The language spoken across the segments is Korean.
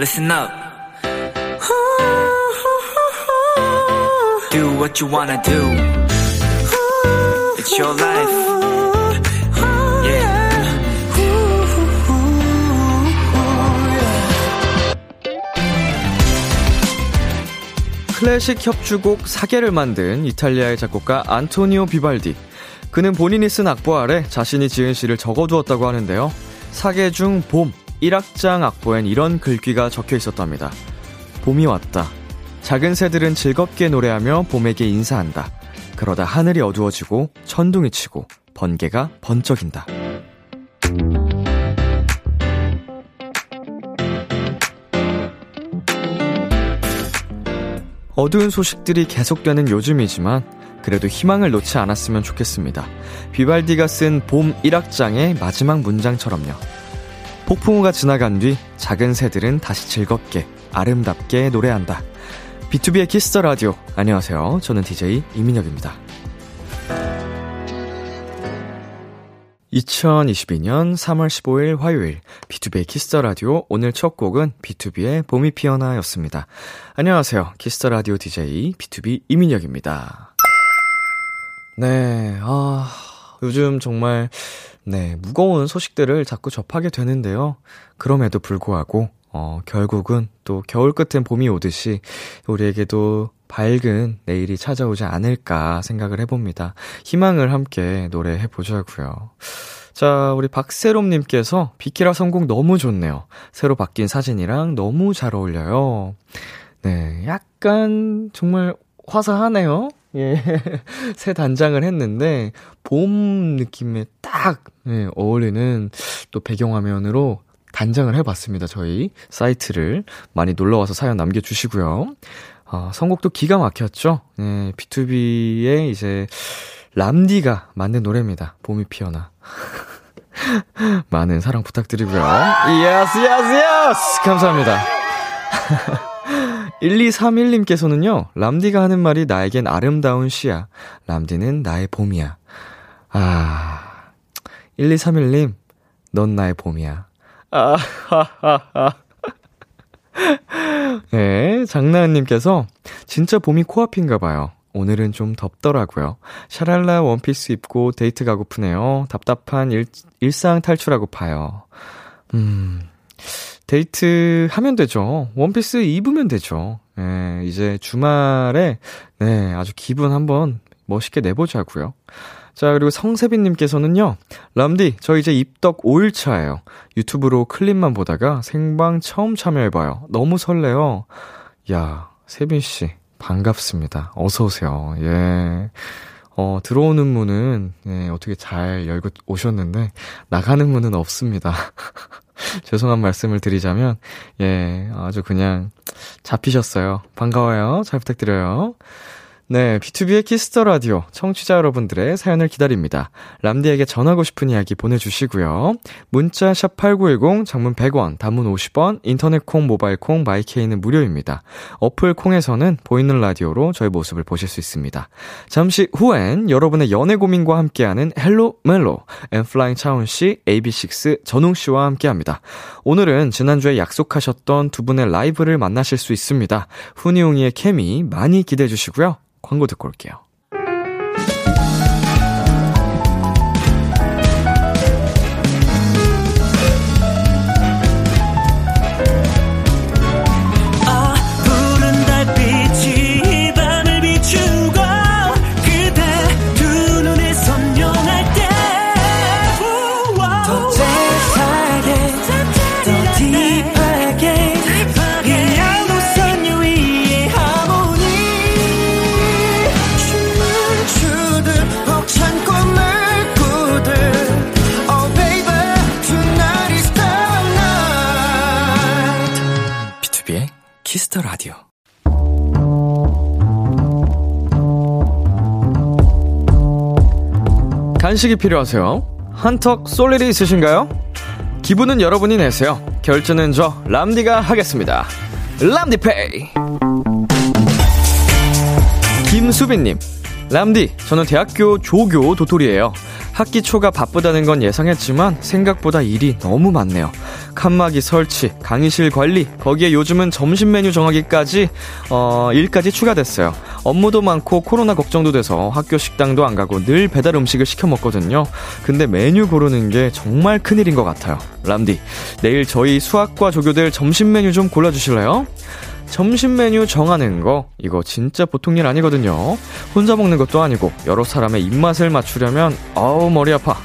listen up. Do what you wanna do. It's your life. Yeah. 클래식 협주곡 사계를 만든 이탈리아의 작곡가 안토니오 비발디. 그는 본인이 쓴 악보 아래 자신이 지은 시를 적어두었다고 하는데요. 사계 중 봄, 1악장 악보엔 이런 글귀가 적혀 있었답니다. 봄이 왔다. 작은 새들은 즐겁게 노래하며 봄에게 인사한다. 그러다 하늘이 어두워지고 천둥이 치고 번개가 번쩍인다. 어두운 소식들이 계속되는 요즘이지만 그래도 희망을 놓지 않았으면 좋겠습니다. 비발디가 쓴 봄 1악장의 마지막 문장처럼요. 폭풍우가 지나간 뒤 작은 새들은 다시 즐겁게 아름답게 노래한다. 비투비의 키스 더 라디오. 안녕하세요. 저는 DJ 이민혁입니다. 2022년 3월 15일 화요일 비투비의 키스 더 라디오 오늘 첫 곡은 비투비의 봄이 피어나였습니다. 안녕하세요. 키스 더 라디오 DJ 비투비 이민혁입니다. 네. 아, 요즘 정말 네, 무거운 소식들을 자꾸 접하게 되는데요. 그럼에도 불구하고 어, 결국은 또 겨울 끝엔 봄이 오듯이 우리에게도 밝은 내일이 찾아오지 않을까 생각을 해봅니다. 희망을 함께 노래해 보자고요. 자, 우리 박세롬님께서 비키라 성공 너무 좋네요. 새로 바뀐 사진이랑 너무 잘 어울려요. 네, 약간 정말 화사하네요. 예. 새 단장을 했는데, 봄 느낌에 딱, 예, 어울리는 또 배경화면으로 단장을 해봤습니다. 저희 사이트를 많이 놀러와서 사연 남겨주시고요. 어, 선곡도 기가 막혔죠? 예, 비투비의 이제, 람디가 만든 노래입니다. 봄이 피어나. 많은 사랑 부탁드리고요. Yes, yes, yes! 감사합니다. 1231님께서는요, 람디가 하는 말이 나에겐 아름다운 시야. 람디는 나의 봄이야. 아, 1231님, 넌 나의 봄이야. 아, 하하하. 네, 장나은님께서 진짜 봄이 코앞인가 봐요. 오늘은 좀 덥더라고요. 샤랄라 원피스 입고 데이트 가고프네요. 답답한 일, 일상 탈출하고 파요. 음, 데이트 하면 되죠. 원피스 입으면 되죠. 예, 이제 주말에, 네, 아주 기분 한번 멋있게 내보자고요. 자, 그리고 성세빈님께서는요, 람디, 저 이제 입덕 5일차예요. 유튜브로 클립만 보다가 생방 처음 참여해봐요. 너무 설레요. 야, 세빈씨, 반갑습니다. 어서오세요. 예. 어, 들어오는 문은, 예, 어떻게 잘 열고 오셨는데, 나가는 문은 없습니다. 죄송한 말씀을 드리자면, 예, 아주 그냥 잡히셨어요. 반가워요. 잘 부탁드려요. 네, 비투비의 키스 더 라디오 청취자 여러분들의 사연을 기다립니다. 람디에게 전하고 싶은 이야기 보내주시고요. 문자 샵 #8910 장문 100원, 단문 50원, 인터넷 콩, 모바일 콩, 마이케이는 무료입니다. 어플 콩에서는 보이는 라디오로 저희 모습을 보실 수 있습니다. 잠시 후엔 여러분의 연애 고민과 함께하는 헬로 멜로 엔플라잉 차훈 씨, AB6IX 전웅 씨와 함께합니다. 오늘은 지난주에 약속하셨던 두 분의 라이브를 만나실 수 있습니다. 훈이웅이의 케미 많이 기대해 주시고요. 광고 듣고 올게요. 간식이 필요하세요? 한턱 쏠 일이 있으신가요? 기분은 여러분이 내세요. 결제는 저 람디가 하겠습니다. 람디페이. 김수빈님, 람디, 저는 대학교 조교 도토리예요. 학기 초가 바쁘다는 건 예상했지만 생각보다 일이 너무 많네요. 칸막이 설치, 강의실 관리, 거기에 요즘은 점심 메뉴 정하기까지, 어, 일까지 추가됐어요. 업무도 많고 코로나 걱정도 돼서 학교 식당도 안 가고 늘 배달 음식을 시켜 먹거든요. 근데 메뉴 고르는 게 정말 큰일인 것 같아요. 람디, 내일 저희 수학과 조교들 점심 메뉴 좀 골라주실래요? 점심 메뉴 정하는 거, 이거 진짜 보통 일 아니거든요. 혼자 먹는 것도 아니고, 여러 사람의 입맛을 맞추려면, 어우, 머리 아파.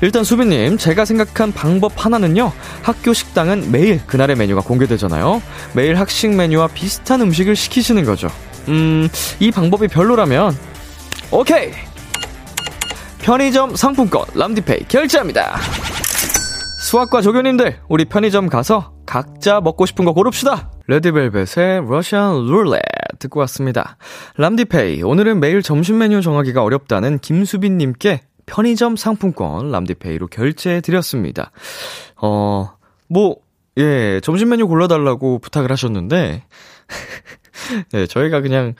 일단 수빈님, 제가 생각한 방법 하나는요, 학교 식당은 매일 그날의 메뉴가 공개되잖아요. 매일 학식 메뉴와 비슷한 음식을 시키시는 거죠. 음, 이 방법이 별로라면, 오케이! 편의점 상품권, 람디페이 결제합니다. 수학과 조교님들, 우리 편의점 가서 각자 먹고 싶은 거 고릅시다. 레드벨벳의 러시안 룰렛 듣고 왔습니다. 람디페이, 오늘은 매일 점심 메뉴 정하기가 어렵다는 김수빈님께 편의점 상품권 람디페이로 결제해드렸습니다. 어, 뭐, 예, 점심 메뉴 골라달라고 부탁을 하셨는데, 네, 저희가 그냥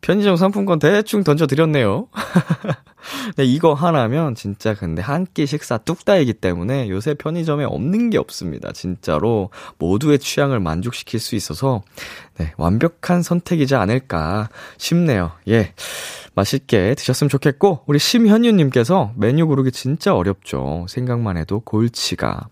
편의점 상품권 대충 던져드렸네요. 네, 이거 하나면 진짜 근데 한 끼 식사 뚝딱이기 때문에 요새 편의점에 없는 게 없습니다. 진짜로 모두의 취향을 만족시킬 수 있어서 네, 완벽한 선택이지 않을까 싶네요. 예. 맛있게 드셨으면 좋겠고 우리 심현유 님께서 메뉴 고르기 진짜 어렵죠. 생각만 해도 골치가.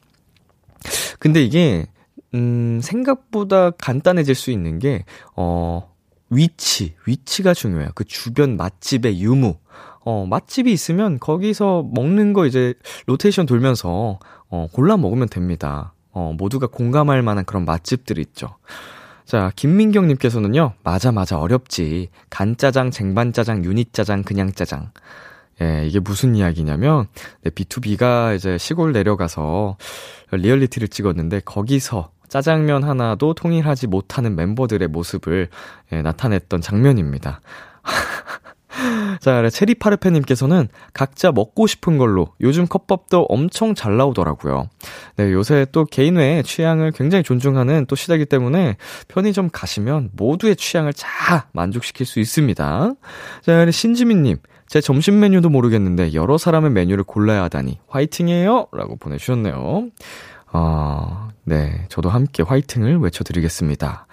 근데 이게 음, 생각보다 간단해질 수 있는 게, 어, 위치, 위치가 중요해요. 그 주변 맛집의 유무. 어, 맛집이 있으면 거기서 먹는 거 이제 로테이션 돌면서, 어, 골라 먹으면 됩니다. 어, 모두가 공감할 만한 그런 맛집들이 있죠. 자, 김민경님께서는요, 맞아, 맞아, 어렵지. 간짜장, 쟁반짜장, 유니짜장, 그냥짜장. 예, 이게 무슨 이야기냐면, 네, B2B가 이제 시골 내려가서 리얼리티를 찍었는데, 거기서 짜장면 하나도 통일하지 못하는 멤버들의 모습을 예, 나타냈던 장면입니다. 자, 체리파르페님께서는 각자 먹고 싶은 걸로 요즘 컵밥도 엄청 잘 나오더라고요. 네, 요새 또 개인의 취향을 굉장히 존중하는 또 시대이기 때문에 편의점 가시면 모두의 취향을 다 만족시킬 수 있습니다. 자, 신지민님. 제 점심 메뉴도 모르겠는데 여러 사람의 메뉴를 골라야 하다니 화이팅이에요! 라고 보내주셨네요. 어, 네. 저도 함께 화이팅을 외쳐드리겠습니다.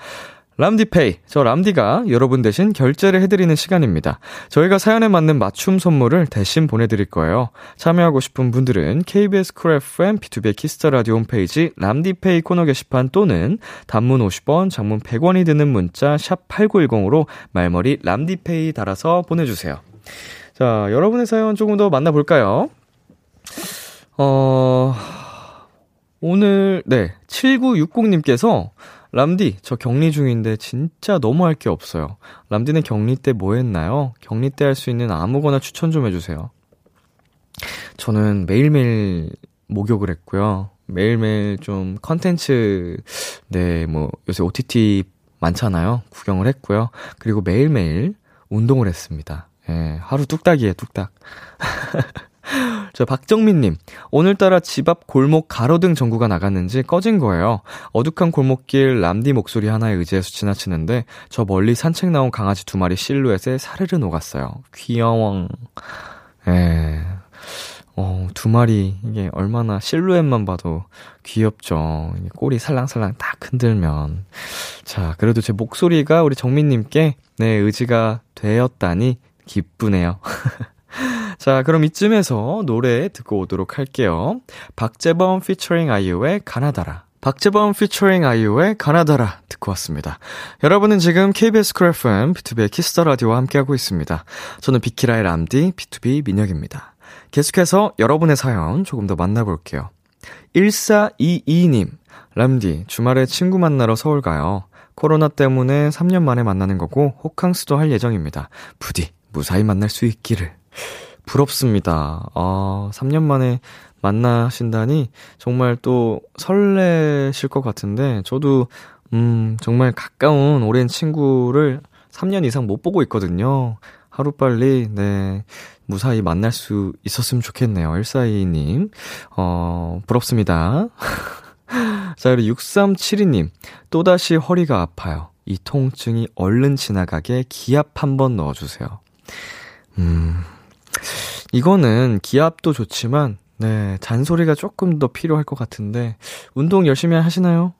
람디페이. 저 람디가 여러분 대신 결제를 해드리는 시간입니다. 저희가 사연에 맞는 맞춤 선물을 대신 보내드릴 거예요. 참여하고 싶은 분들은 KBS 쿨 FM 비투비 키스 더 라디오 홈페이지 람디페이 코너 게시판 또는 단문 50원, 장문 100원이 드는 문자 샵 8910으로 말머리 람디페이 달아서 보내주세요. 자, 여러분의 사연 조금 더 만나볼까요? 어, 오늘, 네, 7960님께서, 람디, 저 격리 중인데 진짜 너무 할 게 없어요. 람디는 격리 때 뭐 했나요? 격리 때 할 수 있는 아무거나 추천 좀 해주세요. 저는 매일매일 목욕을 했고요. 매일매일 좀 컨텐츠, 네, 뭐, 요새 OTT 많잖아요. 구경을 했고요. 그리고 매일매일 운동을 했습니다. 예, 하루 뚝딱이에요, 뚝딱. 저 박정민님, 오늘따라 집 앞 골목 가로등 전구가 나갔는지 꺼진 거예요. 어둑한 골목길 람디 목소리 하나에 의지해서 지나치는데 저 멀리 산책 나온 강아지 두 마리 실루엣에 사르르 녹았어요. 귀여워. 예. 어, 두 마리, 이게 얼마나 실루엣만 봐도 귀엽죠. 꼬리 살랑살랑 딱 흔들면. 자, 그래도 제 목소리가 우리 정민님께, 네, 의지가 되었다니 기쁘네요. 자, 그럼 이쯤에서 노래 듣고 오도록 할게요. 박재범 피처링 아이유의 가나다라. 박재범 피처링 아이유의 가나다라 듣고 왔습니다. 여러분은 지금 KBS 쿨 FM 비투비의 키스 더 라디오와 함께하고 있습니다. 저는 비키라의 람디 B2B 민혁입니다. 계속해서 여러분의 사연 조금 더 만나볼게요. 1422님, 람디, 주말에 친구 만나러 서울 가요. 코로나 때문에 3년 만에 만나는 거고 호캉스도 할 예정입니다. 부디 무사히 만날 수 있기를. 부럽습니다. 아, 3년 만에 만나신다니 정말 또 설레실 것 같은데 저도 음, 정말 가까운 오랜 친구를 3년 이상 못 보고 있거든요. 하루빨리, 네, 무사히 만날 수 있었으면 좋겠네요. 1422님. 어, 부럽습니다. 자, 그리고 6372님. 또다시 허리가 아파요. 이 통증이 얼른 지나가게 기압 한번 넣어주세요. 음, 이거는 기압도 좋지만, 네, 잔소리가 조금 더 필요할 것 같은데, 운동 열심히 하시나요?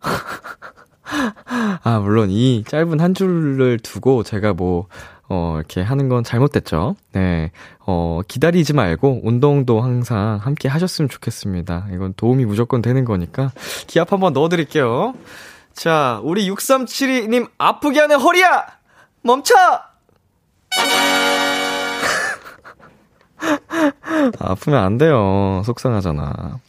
아, 물론 이 짧은 한 줄을 두고 제가 뭐, 어, 이렇게 하는 건 잘못됐죠. 네. 어, 기다리지 말고 운동도 항상 함께 하셨으면 좋겠습니다. 이건 도움이 무조건 되는 거니까 기합 한번 넣어 드릴게요. 자, 우리 6372님 아프게 하는 허리야! 멈춰! 아프면 안 돼요. 속상하잖아.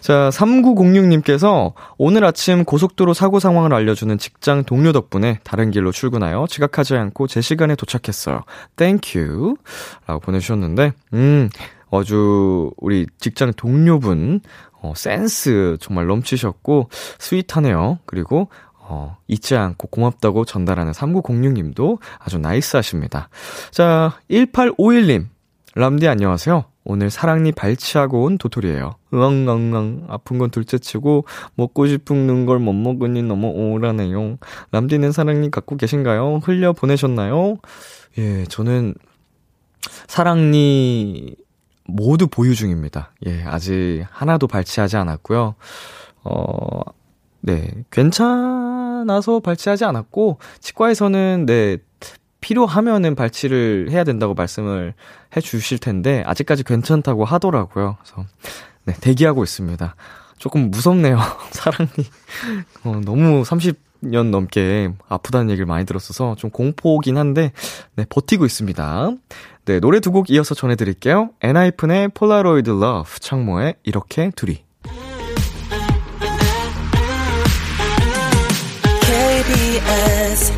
자, 3906님께서 오늘 아침 고속도로 사고 상황을 알려주는 직장 동료 덕분에 다른 길로 출근하여 지각하지 않고 제 시간에 도착했어요. Thank you. 라고 보내주셨는데, 음, 아주 우리 직장 동료분, 어, 센스 정말 넘치셨고, sweet하네요. 그리고, 어, 잊지 않고 고맙다고 전달하는 3906님도 아주 nice 하십니다. 자, 1851님. 람디 안녕하세요. 오늘 사랑니 발치하고 온 도토리예요. 으엉엉엉 아픈 건 둘째치고 먹고 싶은 걸 못 먹으니 너무 우울하네요. 람디는 사랑니 갖고 계신가요? 흘려 보내셨나요? 예, 저는 사랑니 모두 보유 중입니다. 예, 아직 하나도 발치하지 않았고요. 어, 네, 괜찮아서 발치하지 않았고 치과에서는 네 필요하면은 발치를 해야 된다고 말씀을 해 주실 텐데, 아직까지 괜찮다고 하더라고요. 그래서, 네, 대기하고 있습니다. 조금 무섭네요. 사랑이. 어, 너무 30년 넘게 아프다는 얘기를 많이 들었어서 좀 공포긴 한데, 네, 버티고 있습니다. 네, 노래 두 곡 이어서 전해 드릴게요. 엔하이픈의 Polaroid Love, 창모의 이렇게 둘이. KBS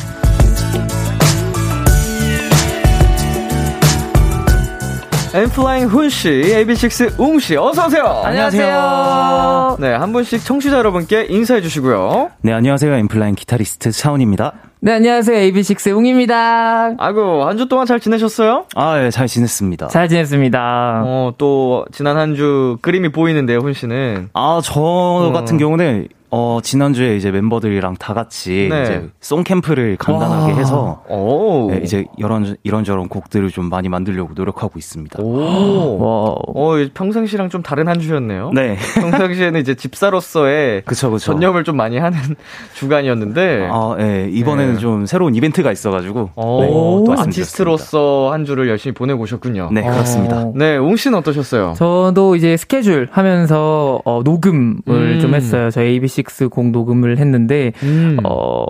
엠플라잉 훈씨, AB6 웅씨, 어서오세요! 안녕하세요. 네, 한 분씩 청취자 여러분께 인사해주시고요. 네 안녕하세요 엠플라잉 기타리스트 차훈입니다 네, 안녕하세요. AB6 웅입니다. 아이고, 한 주 동안 잘 지내셨어요? 아예잘 지냈습니다 잘 지냈습니다. 어, 또, 지난 한 주 그림이 보이는데요, 훈씨는. 아 저 같은 경우는 어 지난주에 이제 멤버들이랑 다 같이 네. 이제 송 캠프를 간단하게 와. 해서 오. 네, 이제 이런 이런저런 곡들을 좀 많이 만들려고 노력하고 있습니다 오. 와. 어, 평상시랑 좀 다른 한 주였네요. 네 평상시에는 이제 집사로서의 그쵸 그쵸 전념을 좀 많이 하는 주간이었는데, 아, 예. 이번에는 네. 좀 새로운 이벤트가 있어가지고. 어, 네. 아티스트로서 한 주를 열심히 보내고 오셨군요. 네, 그렇습니다. 어. 네, 웅 씨는 어떠셨어요? 저도 이제 스케줄 하면서 어, 녹음을 음. 좀 했어요. 저희 AB6 곡 녹음을 했는데 음. 어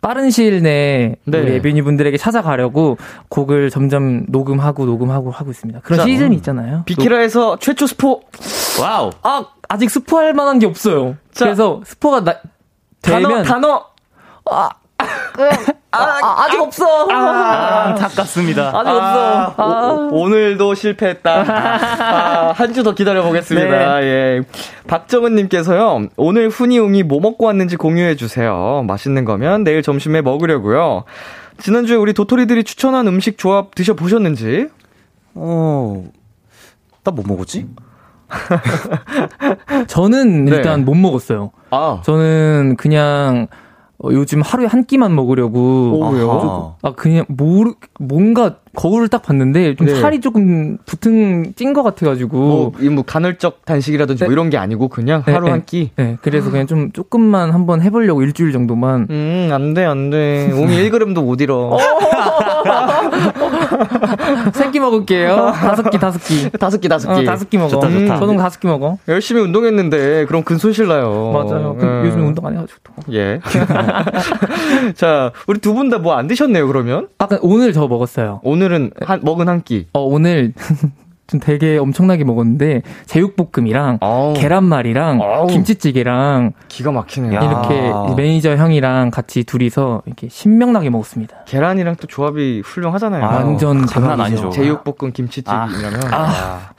빠른 시일 내에 네. 우리 에비니 분들에게 찾아가려고 곡을 점점 녹음하고 녹음하고 하고 있습니다. 그런 자, 시즌이 있잖아요. 비키라에서 최초 스포 wow! 아 아직 스포할 만한 게 없어요. 자, 그래서 스포가 나, 단어 되면 단어 아, 직 없어. 아, 안타깝습니다. 아직 없어. 아. 오, 늘도 실패했다. 아, 한주 더 기다려 보겠습니다. 네. 예. 박정은님께서요. 오늘 훈이웅이 뭐 먹고 왔는지 공유해 주세요. 맛있는 거면 내일 점심에 먹으려고요. 지난주에 우리 도토리들이 추천한 음식 조합 드셔 보셨는지? 어, 나 뭐 먹었지? 저는 네. 일단 못 먹었어요. 아, 저는 그냥 어, 요즘 하루에 한 끼만 먹으려고. 오, 왜요? 아 그냥 모르 뭔가 거울을 딱 봤는데 좀 네. 살이 조금 붙은 찐 것 같아가지고 뭐, 이뭐 간헐적 단식이라든지 뭐 네. 이런 게 아니고 그냥 네, 하루 네. 한 끼. 네 그래서 그냥 좀 조금만 한번 해보려고 일주일 정도만 음, 안 돼, 안 돼. 웅이 1g도 못 잃어. 세끼 먹을게요 다섯 끼 다섯 끼 다섯 끼, 다섯 어, 끼. 다섯 끼 먹어 좋다, 좋다. 저는 다섯 끼 먹어 열심히 운동했는데, 그럼 근손실 나요. 맞아요 그 음. 요즘 운동 안 해가지고 또. 예. 자, 우리 두 분 다 뭐 안 드셨네요, 그러면? 아까 오늘 저 먹었어요 오늘 은 한, 먹은 한 끼. 어 오늘 좀 되게 엄청나게 먹었는데 제육볶음이랑 어우, 계란말이랑 어우. 김치찌개랑 기가 막히네요. 야. 이렇게 아. 매니저 형이랑 같이 둘이서 이렇게 신명나게 먹었습니다. 계란이랑 또 조합이 훌륭하잖아요. 아, 완전 장난. 아니죠. 제육볶음 김치찌개라면 아,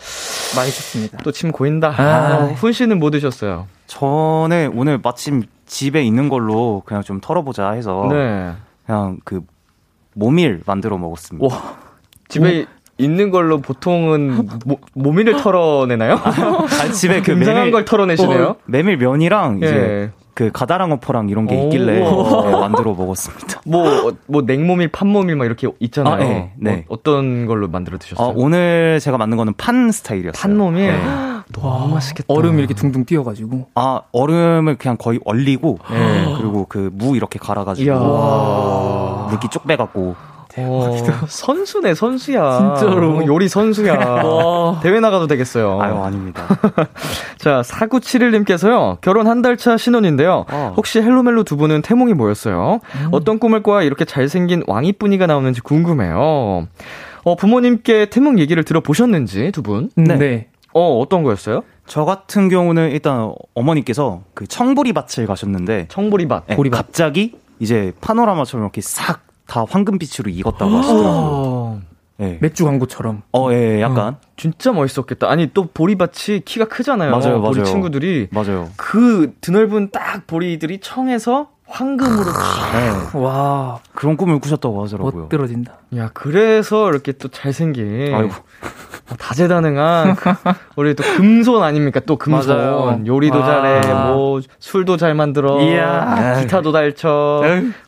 맛있었습니다. 또 침 고인다. 아. 아, 훈 씨는 뭐 드셨어요? 저는 오늘 마침 집에 있는 걸로 그냥 좀 털어보자 해서 네. 그냥 그 모밀 만들어 먹었습니다. 와, 집에 있는 걸로 보통은 모, 모밀을 털어내나요? 아, 집에 그 굉장한 메밀 걸 털어내시네요. 어, 메밀 면이랑 이제 예. 그 가다랑어포랑 이런 게 오. 있길래 네, 만들어 먹었습니다. 뭐, 어, 뭐 냉모밀, 판모밀 막 이렇게 있잖아요. 아, 네, 네. 뭐 어떤 걸로 만들어 드셨어요? 어, 오늘 제가 만든 거는 판 스타일이었어요. 판모밀. 네. 너무 맛있겠다. 얼음 이렇게 둥둥 띄어가지고. 아 얼음을 그냥 거의 얼리고 네. 그리고 그 무 이렇게. 갈아가지고 물기 쭉 빼갖고 어, 선수네, 선수야. 진짜로. 어, 요리 선수야. 대회 나가도 되겠어요. 아유 아닙니다. 자, 4971님께서요, 결혼 한 달 차 신혼인데요. 어. 혹시 헬로멜로 두 분은 태몽이 뭐였어요? 어떤 꿈을 꿔야 이렇게 잘생긴 왕이뿐이가 나오는지 궁금해요. 어, 부모님께 태몽 얘기를 들어보셨는지, 두 분? 네. 네. 어, 어떤 거였어요? 저 같은 경우는 일단 어머니께서 그 청보리밭을 가셨는데 청보리밭. 네, 보리밭. 갑자기 이제 파노라마처럼 이렇게 싹 다 황금빛으로 익었다고 하시더라고요. 어, 예. 맥주 광고처럼. 어, 예, 약간 진짜 멋있었겠다. 아니, 또 보리밭이 키가 크잖아요. 맞아요, 보리 맞아요. 친구들이. 맞아요. 그 드넓은 딱 보리들이 청에서 황금으로 네. 와, 그런 꿈을 꾸셨다고 하더라고요. 멋들어진다. 야, 그래서 이렇게 또 잘생긴. 아이고. 어, 다재다능한. 우리 또 금손 아닙니까? 또 금손. 맞아요. 요리도 와. 잘해. 뭐, 술도 잘 만들어. 이야. 기타도 잘 쳐.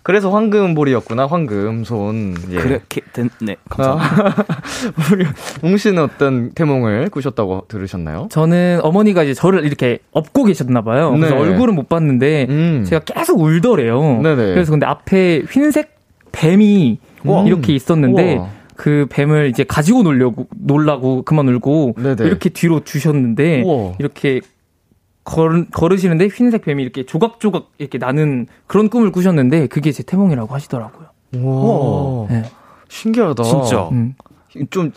그래서 황금볼이었구나. 황금손. 예. 그렇게 된, 네, 감사합니다. 아, 우리 웅 씨는 어떤 태몽을 꾸셨다고 들으셨나요? 저는 어머니가 이제 저를 이렇게 업고 계셨나 봐요. 그래서 네. 얼굴은 못 봤는데 음. 제가 계속 울더래요. 네네. 그래서 근데 앞에 흰색 뱀이 우와. 이렇게 있었는데 우와. 그 뱀을 이제 가지고 놀려고 놀라고 그만 울고 네네. 이렇게 뒤로 주셨는데 우와. 이렇게 걸, 걸으시는데 흰색 뱀이 이렇게 조각조각 이렇게 나는 그런 꿈을 꾸셨는데 그게 제 태몽이라고 하시더라고요. 와. 네. 신기하다. 진짜. 음. 좀,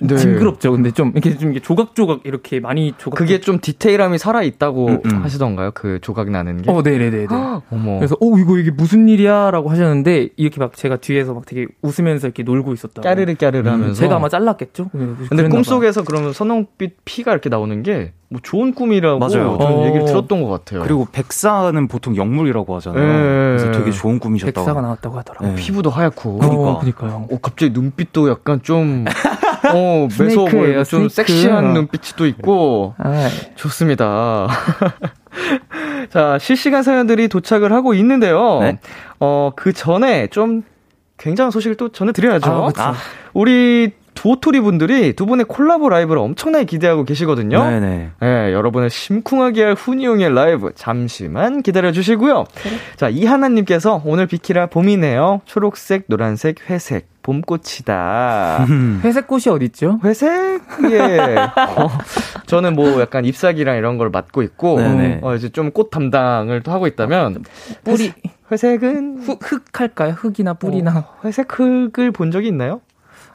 네. 징그럽죠. 근데 좀 이렇게 좀 이렇게 조각조각 이렇게 많이 조각. 그게 좀 디테일함이 살아 있다고 음, 음. 하시던가요? 그 조각 나는 게? 어, 네네네네. 어머. 그래서 어 이거 이게 무슨 일이야라고 하셨는데 이렇게 막 제가 뒤에서 막 되게 웃으면서 이렇게 놀고 있었다. 까르르 까르르 하면서. 음, 제가 아마 잘랐겠죠. 네, 근데 그랬나 꿈속에서 그러면 선홍빛 피가 이렇게 나오는 게 뭐 좋은 꿈이라고 맞아요. 저는 어. 얘기를 들었던 것 같아요. 그리고 백사는 보통 영물이라고 하잖아요. 예. 그래서 되게 좋은. 꿈이셨다고. 백사가 나왔다고 하더라고요. 네. 피부도 하얗고. 그러니까. 어, 그니까요. 어, 갑자기 눈빛도 약간 좀, 어, 매서워 보이고 스네이크예요, 좀 스네이크. 섹시한 눈빛이 또 있고. 아, 좋습니다. 자, 실시간 사연들이 도착을 하고 있는데요. 네. 어, 그 전에 좀 굉장한 소식을 또 전해드려야죠. 아. 아. 우리 도토리 분들이 두 분의 콜라보 라이브를 엄청나게 기대하고 계시거든요. 네네. 네, 여러분을 심쿵하게 할 훈이용의 라이브 잠시만 기다려 주시고요. 자, 이하나님께서 오늘 비키라 봄이네요. 초록색, 노란색, 회색, 봄꽃이다. 회색 꽃이 어디 있죠? 회색? 예. 어, 저는 뭐 약간 잎사귀랑 이런 걸 맡고 있고, 네네. 어, 이제 좀 꽃 담당을 또 하고 있다면, 뿌리 회색은 흙, 흙 할까요? 흙이나 뿌리나. 어, 회색 흙을 본 적이 있나요?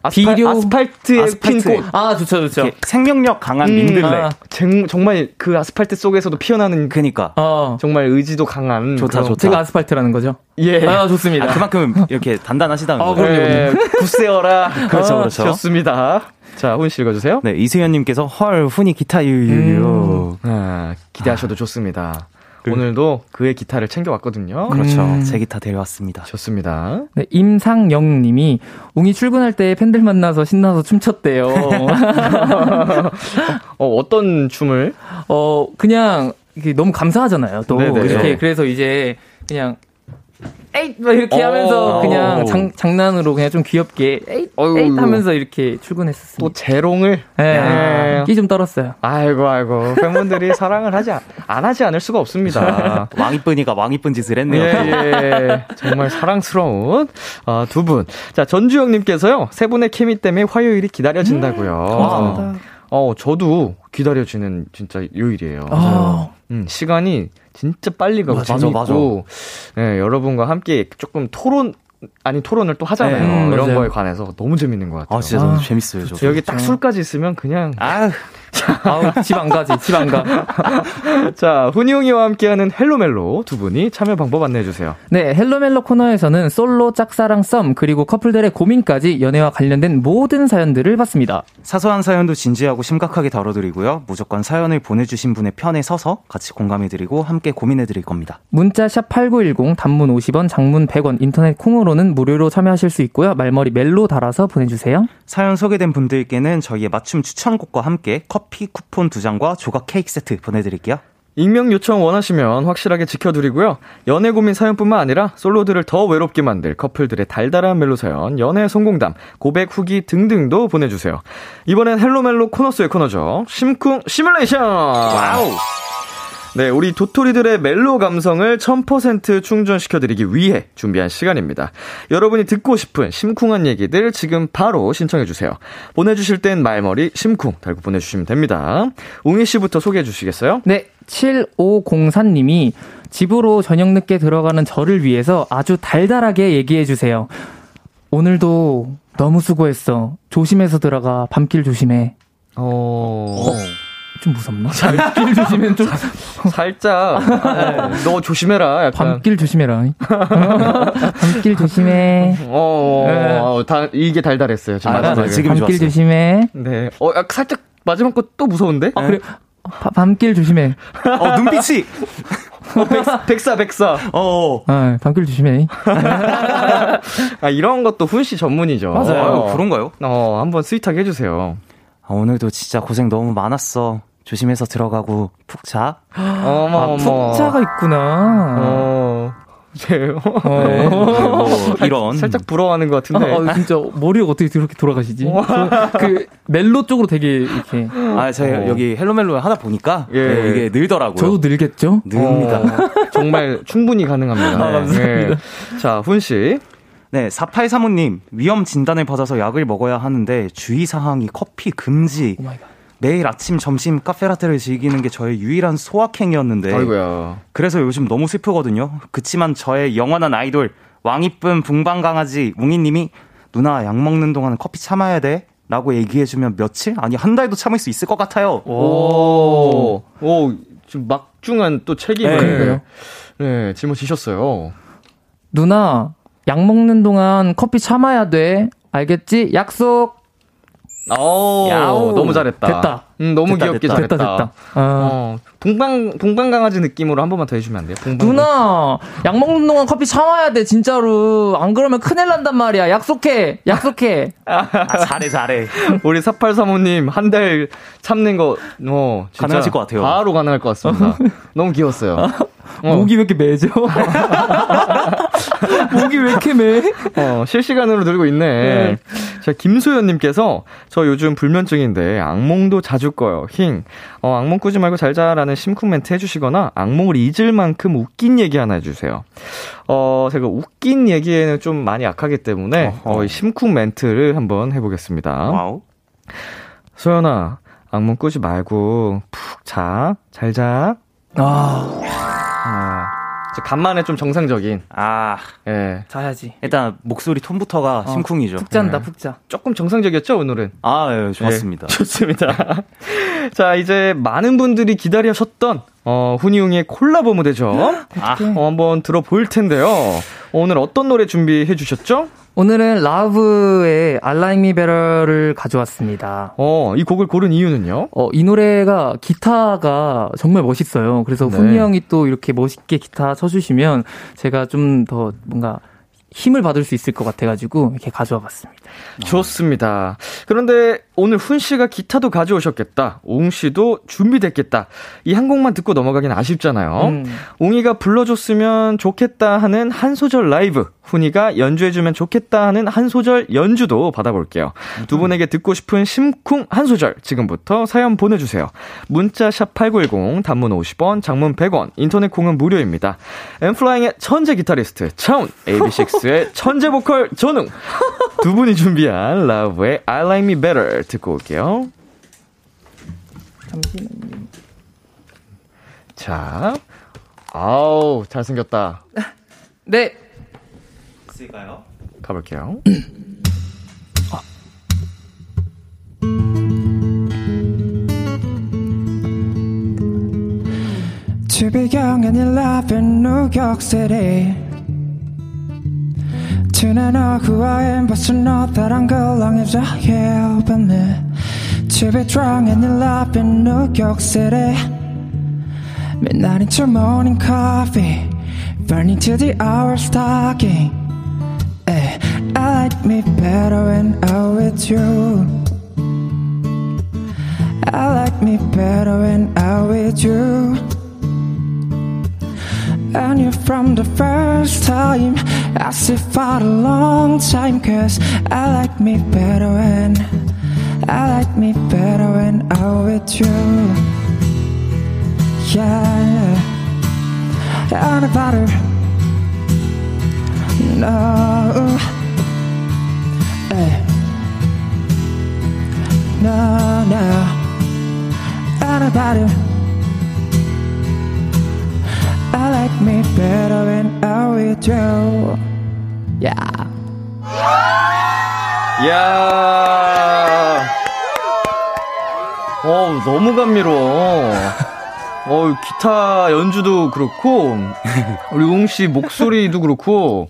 아스팔, 비료- 아스팔트에 아스팔트. 핀 꽃. 아 좋죠 좋죠. 생명력 강한 음, 민들레. 아. 정, 정말 그 아스팔트 속에서도 피어나는 그 그니까. 어. 정말 의지도 강한 좋다, 그런- 좋다. 제가 아스팔트라는 거죠. 예. 아 좋습니다. 아, 그만큼 이렇게 단단하시다는 아, 거예요. 그럼요. 예, 굳세어라. 그렇죠, 아, 그렇죠. 좋습니다. 자, 훈씨 읽어주세요. 네, 이승현님께서 헐 훈이 기타 유유유. 아, 기대하셔도 좋습니다. 오늘도 그의 기타를 챙겨왔거든요. 그렇죠. 음. 제 기타 데려왔습니다. 좋습니다. 네, 임상영 님이 웅이 출근할 때 팬들 만나서 신나서 춤췄대요. 어, 어떤 춤을? 어 그냥 너무 감사하잖아요. 또 네네. 이렇게 그래서 이제 그냥 에잇 막 이렇게 하면서 오. 그냥 장, 장난으로 그냥 좀 귀엽게 에잇 어이구. 에잇 하면서 이렇게 또 출근했었습니다. 재롱을? 네, 야. 끼좀 떨었어요. 아이고, 아이고. 팬분들이 사랑을 하지, 않, 안 하지 않을 수가 없습니다. 왕이쁜이가 왕이쁜 짓을 예, 했네요. 예. 정말 사랑스러운 아, 두 분. 자, 전주영님께서요, 세 분의 케미 때문에 화요일이 기다려진다고요. 감사합니다. 어, 저도 기다려지는 진짜 요일이에요. 아, 음, 시간이 진짜 빨리 가고 맞아, 재밌고, 맞아. 예, 여러분과 함께 조금 토론, 아닌 토론을 또 하잖아요. 네, 이런 맞아요. 거에 관해서 너무 재밌는 것 같아요. 아, 진짜 너무 재밌어요, 저. 여기 딱 술까지 있으면 그냥 아, 아우, 집 안 가지, 집 안 가. 자 훈이웅이와 함께하는 헬로멜로 두 분이 참여 방법 안내해 주세요. 네, 헬로멜로 코너에서는 솔로, 짝사랑, 썸, 그리고 커플들의 고민까지 연애와 관련된 모든 사연들을 받습니다. 사소한 사연도 진지하고 심각하게 다뤄드리고요. 무조건 사연을 보내주신 분의 편에 서서 같이 공감해드리고 함께 고민해드릴 겁니다. 문자 샵 8910, 단문 50원, 장문 100원, 인터넷 콩으로는 무료로 참여하실 수 있고요. 말머리 멜로 달아서 보내주세요. 사연 소개된 분들께는 저희의 맞춤 추천곡과 함께 커피 쿠폰 두 장과 조각 케이크 세트 보내드릴게요. 익명 요청 원하시면 확실하게 지켜드리고요. 연애 고민 사연뿐만 아니라 솔로들을 더 외롭게 만들 커플들의 달달한 멜로 사연, 연애 성공담, 고백 후기 등등도 보내주세요. 이번엔 헬로멜로 코너 속의 코너죠. 심쿵 시뮬레이션! wow! 네, 우리 도토리들의 멜로 감성을 1000% 충전시켜드리기 위해 준비한 시간입니다. 여러분이 듣고 싶은 심쿵한 얘기들 지금 바로 신청해주세요. 보내주실 땐 말머리 심쿵 달고 보내주시면 됩니다. 웅이 씨부터 소개해 주시겠어요? 네, 7504님이 집으로 저녁 늦게 들어가는 저를 위해서 아주 달달하게 얘기해주세요. 오늘도 너무 수고했어. 조심해서 들어가. 밤길 조심해. 어, 좀 무섭나? 밤길 조심해. 좀. 살짝, 아, 너 조심해라, 약간. 밤길 조심해라. 밤길 조심해. 어, 어, 다, 이게 달달했어요, 지금 아, 마지막에. 맞아요. 지금 밤길 좋았어요. 조심해. 네. 어, 살짝 마지막 거 또 무서운데? 아, 그래. 바- 밤길 조심해. 어, 눈빛이! 어, 백사, 백사, 백사. 어, 아, 밤길 조심해. 아, 이런 것도 훈씨 전문이죠. 맞아요. 어, 그런가요? 어, 한번 sweet하게 해주세요. 아, 오늘도 진짜 고생 너무 많았어. 조심해서 들어가고 푹 자. 어머, 아, 어머. 푹자가 있구나. 어, 제, 네, 뭐 이런. 살짝 부러워하는 것 같은데. 아, 진짜 머리가 어떻게 이렇게 돌아가시지? 저, 그 멜로 쪽으로 되게 이렇게 아, 제가 어. 여기 헬로멜로 하다 보니까 예. 네, 이게 늘더라고요. 저도 늘겠죠? 늡니다. 어, 정말 충분히 가능합니다. 아, 감사합니다. 네. 자, 훈 씨. 네, 4835님, 위험 진단을 받아서 약을 먹어야 하는데 주의사항이 커피 금지. 매일 아침, 점심 카페라테를 즐기는 게 저의 유일한 소확행이었는데. 아이고야. 그래서 요즘 너무 슬프거든요. 그치만 저의 영원한 아이돌, 왕이쁨 붕방강아지 웅이님이 누나 약 먹는 동안 커피 참아야 돼. 라고 얘기해주면 며칠? 아니, 한 달도 참을 수 있을 것 같아요. 오, 오, 지금 막중한 또 책임을. 그러니까요. 네, 짊어지셨어요. 누나, 약 먹는 동안 커피 참아야 돼. 알겠지? 약속. 오, 야오. 너무 잘했다. 됐다. 음, 너무 됐다, 귀엽게 됐다. 잘했다. 됐다, 됐다. 아. 어, 동방, 동방 강아지 느낌으로 한 번만 더 해주면 안 돼요? 동방 누나, 약 먹는 동안 커피 참아야 돼, 진짜로. 안 그러면 큰일 난단 말이야. 약속해. 약속해. 아, 잘해, 잘해. 우리 4835님, 한 달 참는 거, 어, 가능하실 것 같아요. 바로 가능할 것 같습니다. 너무 귀여웠어요. 어. 목이 왜 이렇게 메죠? 목이 왜 이렇게 메? 어, 실시간으로 늘고 있네. 자, 김소연님께서 저 요즘 불면증인데 악몽도 자주 꿔요. 힝. 어, 악몽 꾸지 말고 잘 자라는 심쿵 멘트 해주시거나 악몽을 잊을 만큼 웃긴 얘기 하나 해주세요. 어, 제가 웃긴 얘기에는 좀 많이 약하기 때문에 어, 이 심쿵 멘트를 한번 해보겠습니다. wow. 소연아, 악몽 꾸지 말고 푹 자. 잘 자. 아, 간만에 좀 정상적인. 아, 예. 자야지. 일단 목소리 톤부터가 심쿵이죠. 푹 잔다, 네. 푹 자. 조금 정상적이었죠, 오늘은? 아, 예, 좋았습니다. 네, 좋습니다. 자, 이제 많은 분들이 기다리셨던 어, 훈이용의 콜라보 무대죠. 아, 어, 한번 들어볼 텐데요. 어, 오늘 어떤 노래 준비해 주셨죠? 오늘은 라브의 Me Better를 가져왔습니다. 어, 이 곡을 고른 이유는요? 어, 이 노래가 기타가 정말 멋있어요. 그래서 네. 훈이 형이 또 이렇게 멋있게 기타 쳐주시면 제가 좀 더 뭔가 힘을 받을 수 있을 것 같아가지고 이렇게 가져와 봤습니다. 좋습니다. 그런데 오늘 훈 씨가 기타도 가져오셨겠다. 옹 씨도 준비됐겠다. 이 한 곡만 듣고 넘어가긴 아쉽잖아요. 음. 옹이가 불러줬으면 좋겠다 하는 한 소절 라이브, 훈이가 연주해주면 좋겠다 하는 한 소절 연주도 받아볼게요. 두 분에게 듣고 싶은 심쿵 한 소절 지금부터 사연 보내주세요. 문자 샵 #8910 단문 50원, 장문 100원, 인터넷 콩은 무료입니다. 엠플라잉의 천재 기타리스트 차운, AB6IX의 천재 보컬 전웅 두 분이 준비한 라브의 I Like Me Better 듣고 올게요. 잠시만요. 자, 아우 잘생겼다. 네. 있을까요? 가볼게요. 주비경 and eleven New York City Tonight know who I am but you know that I'm good long as you're here with me To be drunk and eleven New York City Midnight into morning coffee Burning to the hours talking eh, I like me better when I'm with you. I like me better when I'm with you. And you from the first time I see for a long time Cause I like me better when I like me better when I'm with you. Yeah. And better No No, no And better I like me better when I'm with you. Yeah. 이야. 어 너무 감미로워. 어 기타 연주도 그렇고, 우리 웅씨 목소리도 그렇고,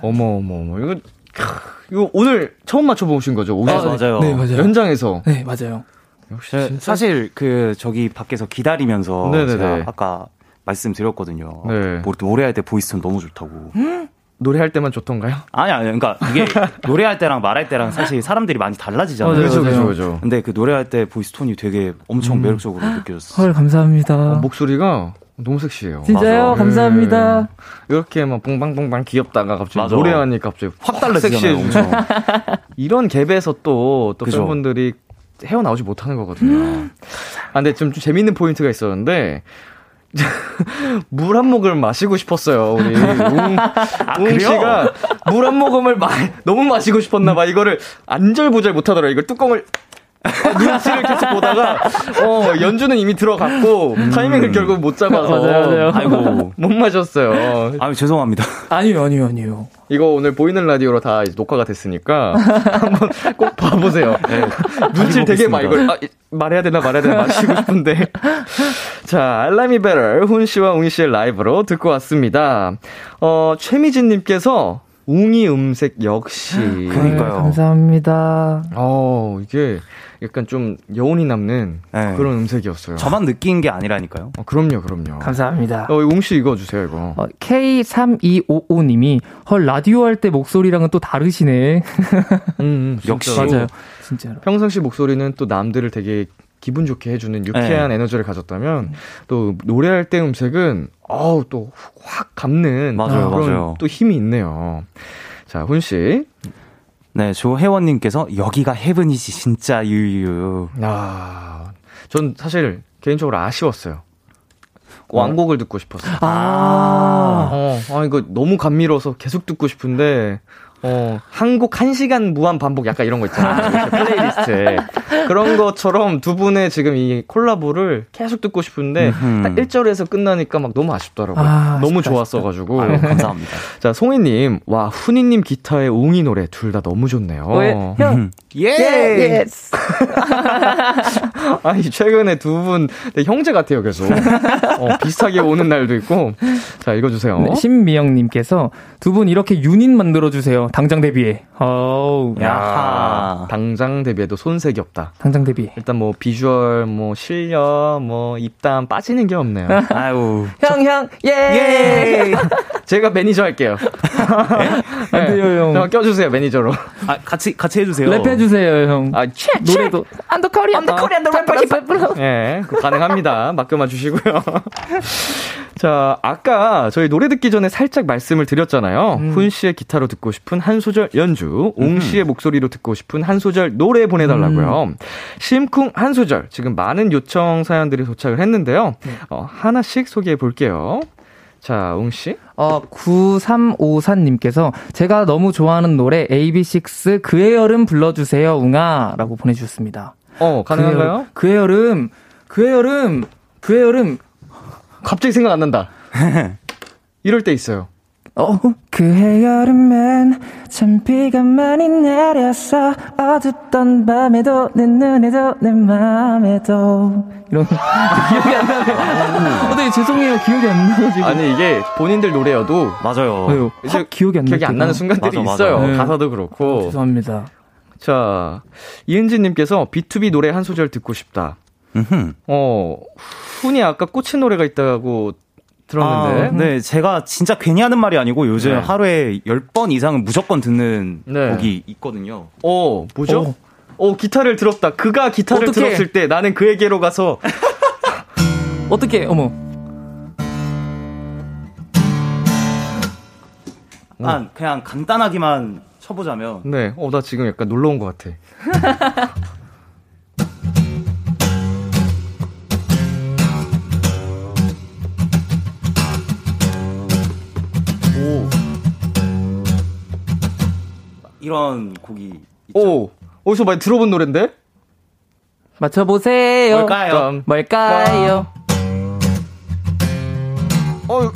어머, 어머, 어머. 이거, 이거 오늘 처음 맞춰보신 거죠? 오셔서. 아, 맞아요. 네, 맞아요. 현장에서. 네, 맞아요. 역시 네. 사실 그 저기 밖에서 기다리면서 네네네. 제가 아까 말씀드렸거든요. 네. 뭐 노래할 때 voice tone 너무 좋다고. 노래할 때만 좋던가요? 아니 아니 그러니까 이게 노래할 때랑 말할 때랑 사실 사람들이 많이 달라지잖아요. 맞아요, 그죠, 맞아요. 그죠, 그죠. 근데 그 노래할 때 voice tone이 되게 엄청 매력적으로 느껴졌어요. 헐, 감사합니다. 어, 목소리가 너무 섹시해요. 진짜요? 맞아. 감사합니다. 네. 이렇게 막 뽕방뽕방 귀엽다가 갑자기 맞아. 노래하니까 갑자기 확 달라지잖아요, 섹시해지죠. 이런 갭에서 또, 또 그죠. 팬분들이 헤어나오지 못하는 거거든요. 아, 근데 좀, 좀 재밌는 포인트가 있었는데, 물 한 모금을 마시고 싶었어요, 우리. 웅, 웅 씨가 물 한 모금을 마, 너무 마시고 싶었나 봐. 이거를 안절부절 못하더라. 이걸 뚜껑을 눈치를 계속 보다가 어 연주는 이미 들어갔고 타이밍을 결국 못 잡아서 맞아요, 맞아요. 아이고. 못 마셨어요. 아 죄송합니다. 아니요, 아니요, 아니요. 이거 오늘 보이는 라디오로 다 이제 녹화가 됐으니까 한번 꼭 봐보세요. 눈치를 되게 많이 걸. 아, 이- 말해야 되나 말해야 되나 마시고 싶은데. 자, 알라미 베럴 훈 씨와 웅이 씨의 라이브로 듣고 왔습니다. 어 최미진님께서 웅이 음색 역시. 그러니까요. 감사합니다. 어 이게 약간 좀 여운이 남는 네. 그런 음색이었어요. 저만 느낀 게 아니라니까요. 어, 그럼요, 그럼요. 감사합니다. 어, 웅씨 이거 주세요, 이거. 어, K3255님이 헐 라디오 할 때 목소리랑은 또 다르시네. 음, 음, 역시. 진짜로. 맞아요. 진짜로. 평상시 목소리는 또 남들을 되게 기분 좋게 해주는 유쾌한 네. 에너지를 가졌다면 또 노래할 때 음색은 어우 또 확 감는 맞아요, 그런 맞아요. 또 힘이 있네요. 자, 훈 씨. 네, 조혜원님께서 여기가 헤븐이지 진짜 유유. 아, 전 사실 개인적으로 아쉬웠어요. 완곡을 듣고 싶었어요. 아, 어, 아 이거 너무 감미로워서 계속 듣고 싶은데 어, 한곡 한 시간 무한 반복 약간 이런 거 있잖아요. 이렇게 playlist에. 그런 것처럼 두 분의 지금 이 콜라보를 계속 듣고 싶은데 음흠. 딱 1절에서 끝나니까 막 너무 아쉽더라고요. 아, 너무 아쉽다, 좋았어가지고. 아유, 감사합니다. 자, 송이님, 와, 훈이님 기타에 웅이 노래 둘 다 너무 좋네요. 왜? 형, 예! yes. 아니, 최근에 두 분 형제 같아요, 계속. 어, 비슷하게 오는 날도 있고. 자, 읽어주세요. 네, 신미영님께서 두 분 이렇게 유닛 만들어주세요. 당장 데뷔해. 어우, 야. 당장 데뷔해도 손색이 없다. 당장 데뷔해. 일단 뭐 비주얼, 뭐 실력, 뭐 입담 빠지는 게 없네요. 아유. 형, 형, 예! 예! 제가 매니저 할게요. 안 돼요, 형. 저 껴주세요 매니저로. 아, 같이, 같이 해주세요. 랩해주세요, 형. 아, 노래도. 안더 코리안, 안더 코리안, 더 래퍼, 예, 가능합니다. 맡겨만 주시고요. 자, 아까 저희 노래 듣기 전에 살짝 말씀을 드렸잖아요. 훈 씨의 기타로 듣고 싶은 한 소절 연주, 옹 씨의 목소리로 듣고 싶은 한 소절 노래 보내달라고요. 심쿵 한 소절. 지금 많은 요청 사연들이 도착을 했는데요. 어, 하나씩 소개해 볼게요. 자, 옹 씨. 어, 9354님께서 제가 너무 좋아하는 노래 AB6 그의 여름 불러주세요, 웅아. 라고 보내주셨습니다. 어, 가능한가요? 그의 여름, 그의 여름, 그의 여름. 갑자기 생각 안 난다. 이럴 때 있어요. 어? 그해 여름엔 참 비가 많이 내렸어 어둡던 밤에도 내 눈에도 내 맘에도 이런 기억이 안 나네요. 어, 네, 죄송해요. 기억이 안 나가지고. 아니 이게 본인들 노래여도 맞아요. 아유, 이제 확 기억이 안 기억이 안날 나는. 순간들이 맞아, 있어요. 맞아. 네. 가사도 그렇고. 죄송합니다. 자, 이은지님께서 B2B 노래 한 소절 듣고 싶다. 어, 훈이 아까 꽂힌 노래가 있다고 들었는데. 아, 네, 제가 진짜 괜히 하는 말이 아니고 요즘 네. 하루에 10번 이상은 무조건 듣는 네. 곡이 있거든요. 어, 뭐죠? 어. 어, 기타를 들었다. 그가 기타를 어떡해. 들었을 때 나는 그에게로 가서 어떻게, 어머. 아, 그냥 간단하게만 쳐보자면 네, 어, 나 지금 약간 놀러 온 것 같아. 오, 이런 곡이 있죠. 오, 어디서 많이 들어본 노랜데? 맞춰보세요. 뭘까요? 뭘까요? 어,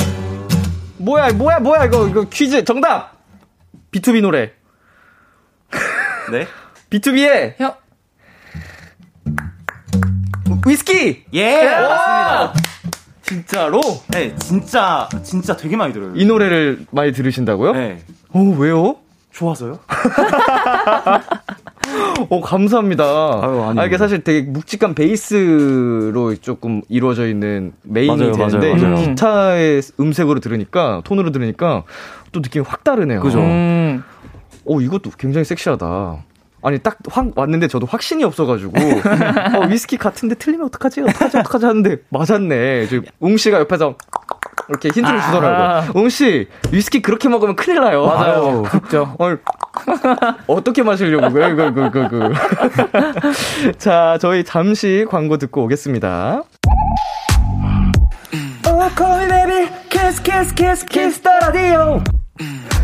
뭐야, 뭐야, 뭐야, 이거, 이거 퀴즈, 정답! B2B 노래. 네? B2B의 형, 위스키! 예, 맞습니다. 진짜로? 네, 진짜 진짜 되게 많이 들어요. 이 노래를 많이 들으신다고요? 네. 어, 왜요? 좋아서요? 어, 감사합니다. 아유, 아닙니다. 아, 이게 사실 되게 묵직한 베이스로 조금 이루어져 있는 메인이 맞아요, 되는데, 맞아요, 맞아요. 기타의 음색으로 들으니까, 톤으로 들으니까, 또 느낌이 확 다르네요. 그죠. 음, 오, 이것도 굉장히 섹시하다. 아니, 딱 확 왔는데 저도 확신이 없어가지고, 어, 위스키 같은데 틀리면 어떡하지? 어떡하지? 어떡하지? 하는데, 맞았네. 지금 웅씨가 옆에서, 이렇게 힌트를 아. 주더라고요. 웅씨, 위스키 그렇게 먹으면 큰일 나요. 맞아요. 그죠. 어, 어떻게 마시려고 그래? 그, 그, 그, 그. 자, 저희 잠시 광고 듣고 오겠습니다. Oh call me baby kiss kiss kiss kiss the radio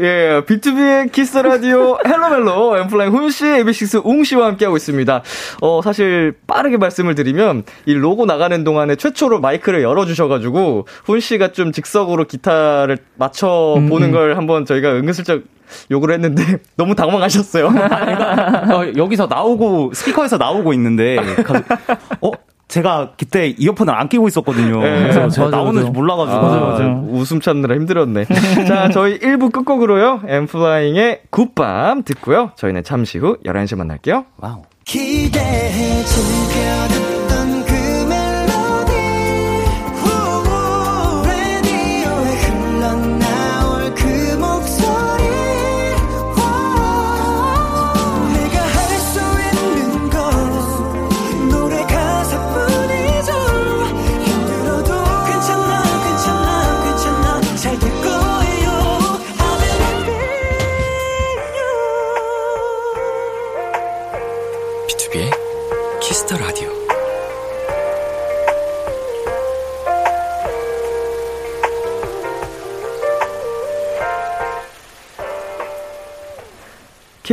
예. 예, 비투비의 Kiss the Radio 헬로멜로 엔플라잉 훈씨, 에이비식스 웅씨와 함께하고 있습니다. 어, 사실 빠르게 말씀을 드리면 이 로고 나가는 동안에 최초로 마이크를 열어주셔가지고 훈씨가 좀 즉석으로 기타를 맞춰 보는 걸 한번 저희가 은근슬쩍 요구를 했는데 너무 당황하셨어요. 어, 여기서 나오고 스피커에서 나오고 있는데 가- 어 제가 그때 이어폰을 안 끼고 있었거든요. 네. 그래서 제가 맞아, 나오는지 맞아. 몰라가지고 아, 맞아. 웃음 참느라 힘들었네. 자, 저희 1부 끝곡으로요. 엔플라잉의 굿밤 듣고요. 저희는 잠시 후 11시에 만날게요. wow. 기대해 즐겨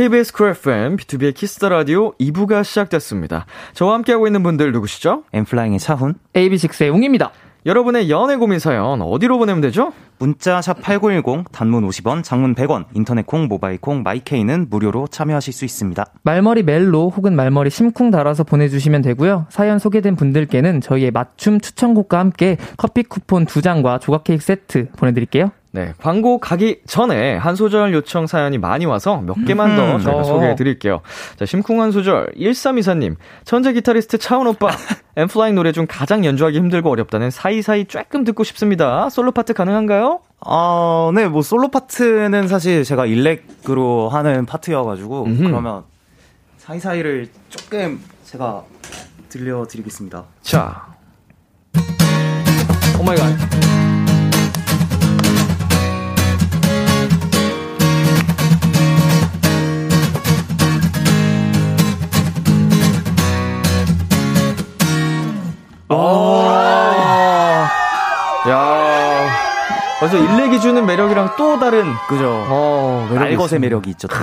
KBS 쿨 FM, B2B의 키스터 라디오 2부가 시작됐습니다. 저와 함께하고 있는 분들 누구시죠? 엔플라잉의 차훈. AB6IX의 웅입니다. 여러분의 연애 고민 사연 어디로 보내면 되죠? 문자 샵8910 단문 50원, 장문 100원, 인터넷 콩, 모바일 콩, 마이케이는 무료로 참여하실 수 있습니다. 말머리 멜로 혹은 말머리 심쿵 달아서 보내 주시면 되고요. 사연 소개된 분들께는 저희의 맞춤 추천곡과 함께 커피 쿠폰 2장과 조각 케이크 세트 보내 드릴게요. 네, 광고 가기 전에 한 소절 요청 사연이 많이 와서 몇 개만 더 저희가 어. 소개해 드릴게요. 자, 심쿵한 소절 1324님. 천재 기타리스트 차훈 오빠. 엔플라잉 노래 중 가장 연주하기 힘들고 어렵다는 사이사이 조금 듣고 싶습니다. 솔로 파트 가능한가요? 어, 네, 뭐 솔로 파트는 사실 제가 일렉으로 하는 파트여가지고 음흠. 그러면 사이사이를 조금 제가 들려드리겠습니다. 자. Oh my god. 야. 그래서 일렉이 주는 매력이랑 또 다른 그죠. 어, 있습니다. 매력이 있죠. 또.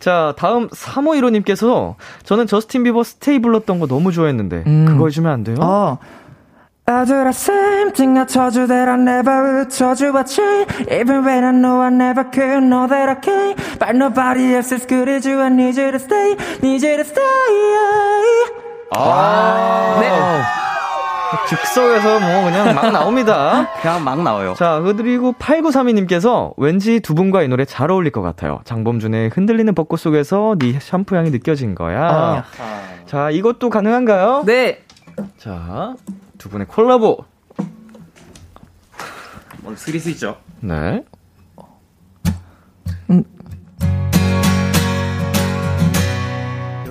자, 다음 3515님께서 저는 저스틴 비버 스테이 불렀던 거 너무 좋아했는데 음. 그거 해 주면 안 돼요? 아. Do the same thing I told you that I never would told you about you Even when I know I never could know that I can't But nobody else is good as you I need you to stay Need you to stay 네. 즉석에서 뭐 그냥 막 나옵니다. 그냥 막 나와요. 자, 그리고 8932님께서 왠지 두 분과 이 노래 잘 어울릴 것 같아요. 장범준의 흔들리는 벚꽃 속에서 네 샴푸 향이 느껴진 거야. 아. 자, 이것도 가능한가요? 네. 자, 두 분의 콜라보. 뭐 스릴 수 있죠. 네.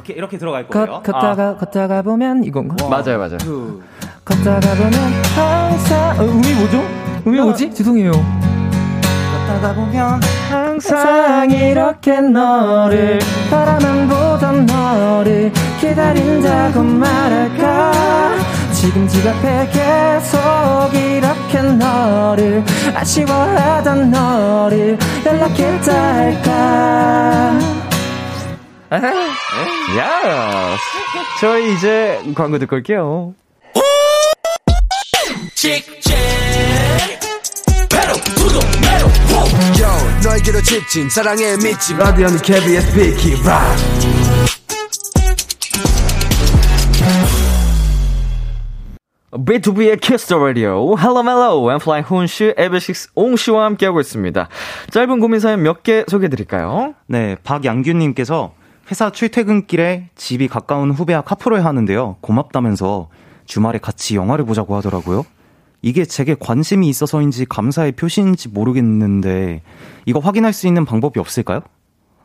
이렇게 이렇게 들어갈 거예요. 걷, 걷다가 걷다가 보면 이건가? 맞아요, 맞아요. 그 걷다가 보면 항상 어, 음이 뭐죠? 음이 뭐지? 죄송해요. 걷다가 보면 항상 이렇게 너를 바라만 보던 너를 기다린다고 말할까 지금 집 앞에 계속 이렇게 너를 아쉬워하던 너를 연락했다 할까 야 저희 이제 광고 듣고 올게요. Yo, 너에게로 직진 사랑에 미친 라디오는 KBS 비키 락 B2B의 Kiss the Radio. Hello, hello. I'm Flying 훈 씨, 에베식스 옹 씨와 함께하고 있습니다. 짧은 고민 사연 몇 개 소개해드릴까요? 네, 박양규님께서 회사 출퇴근길에 집이 가까운 후배와 카풀을 하는데요. 고맙다면서 주말에 같이 영화를 보자고 하더라고요. 이게 제게 관심이 있어서인지 감사의 표시인지 모르겠는데 이거 확인할 수 있는 방법이 없을까요?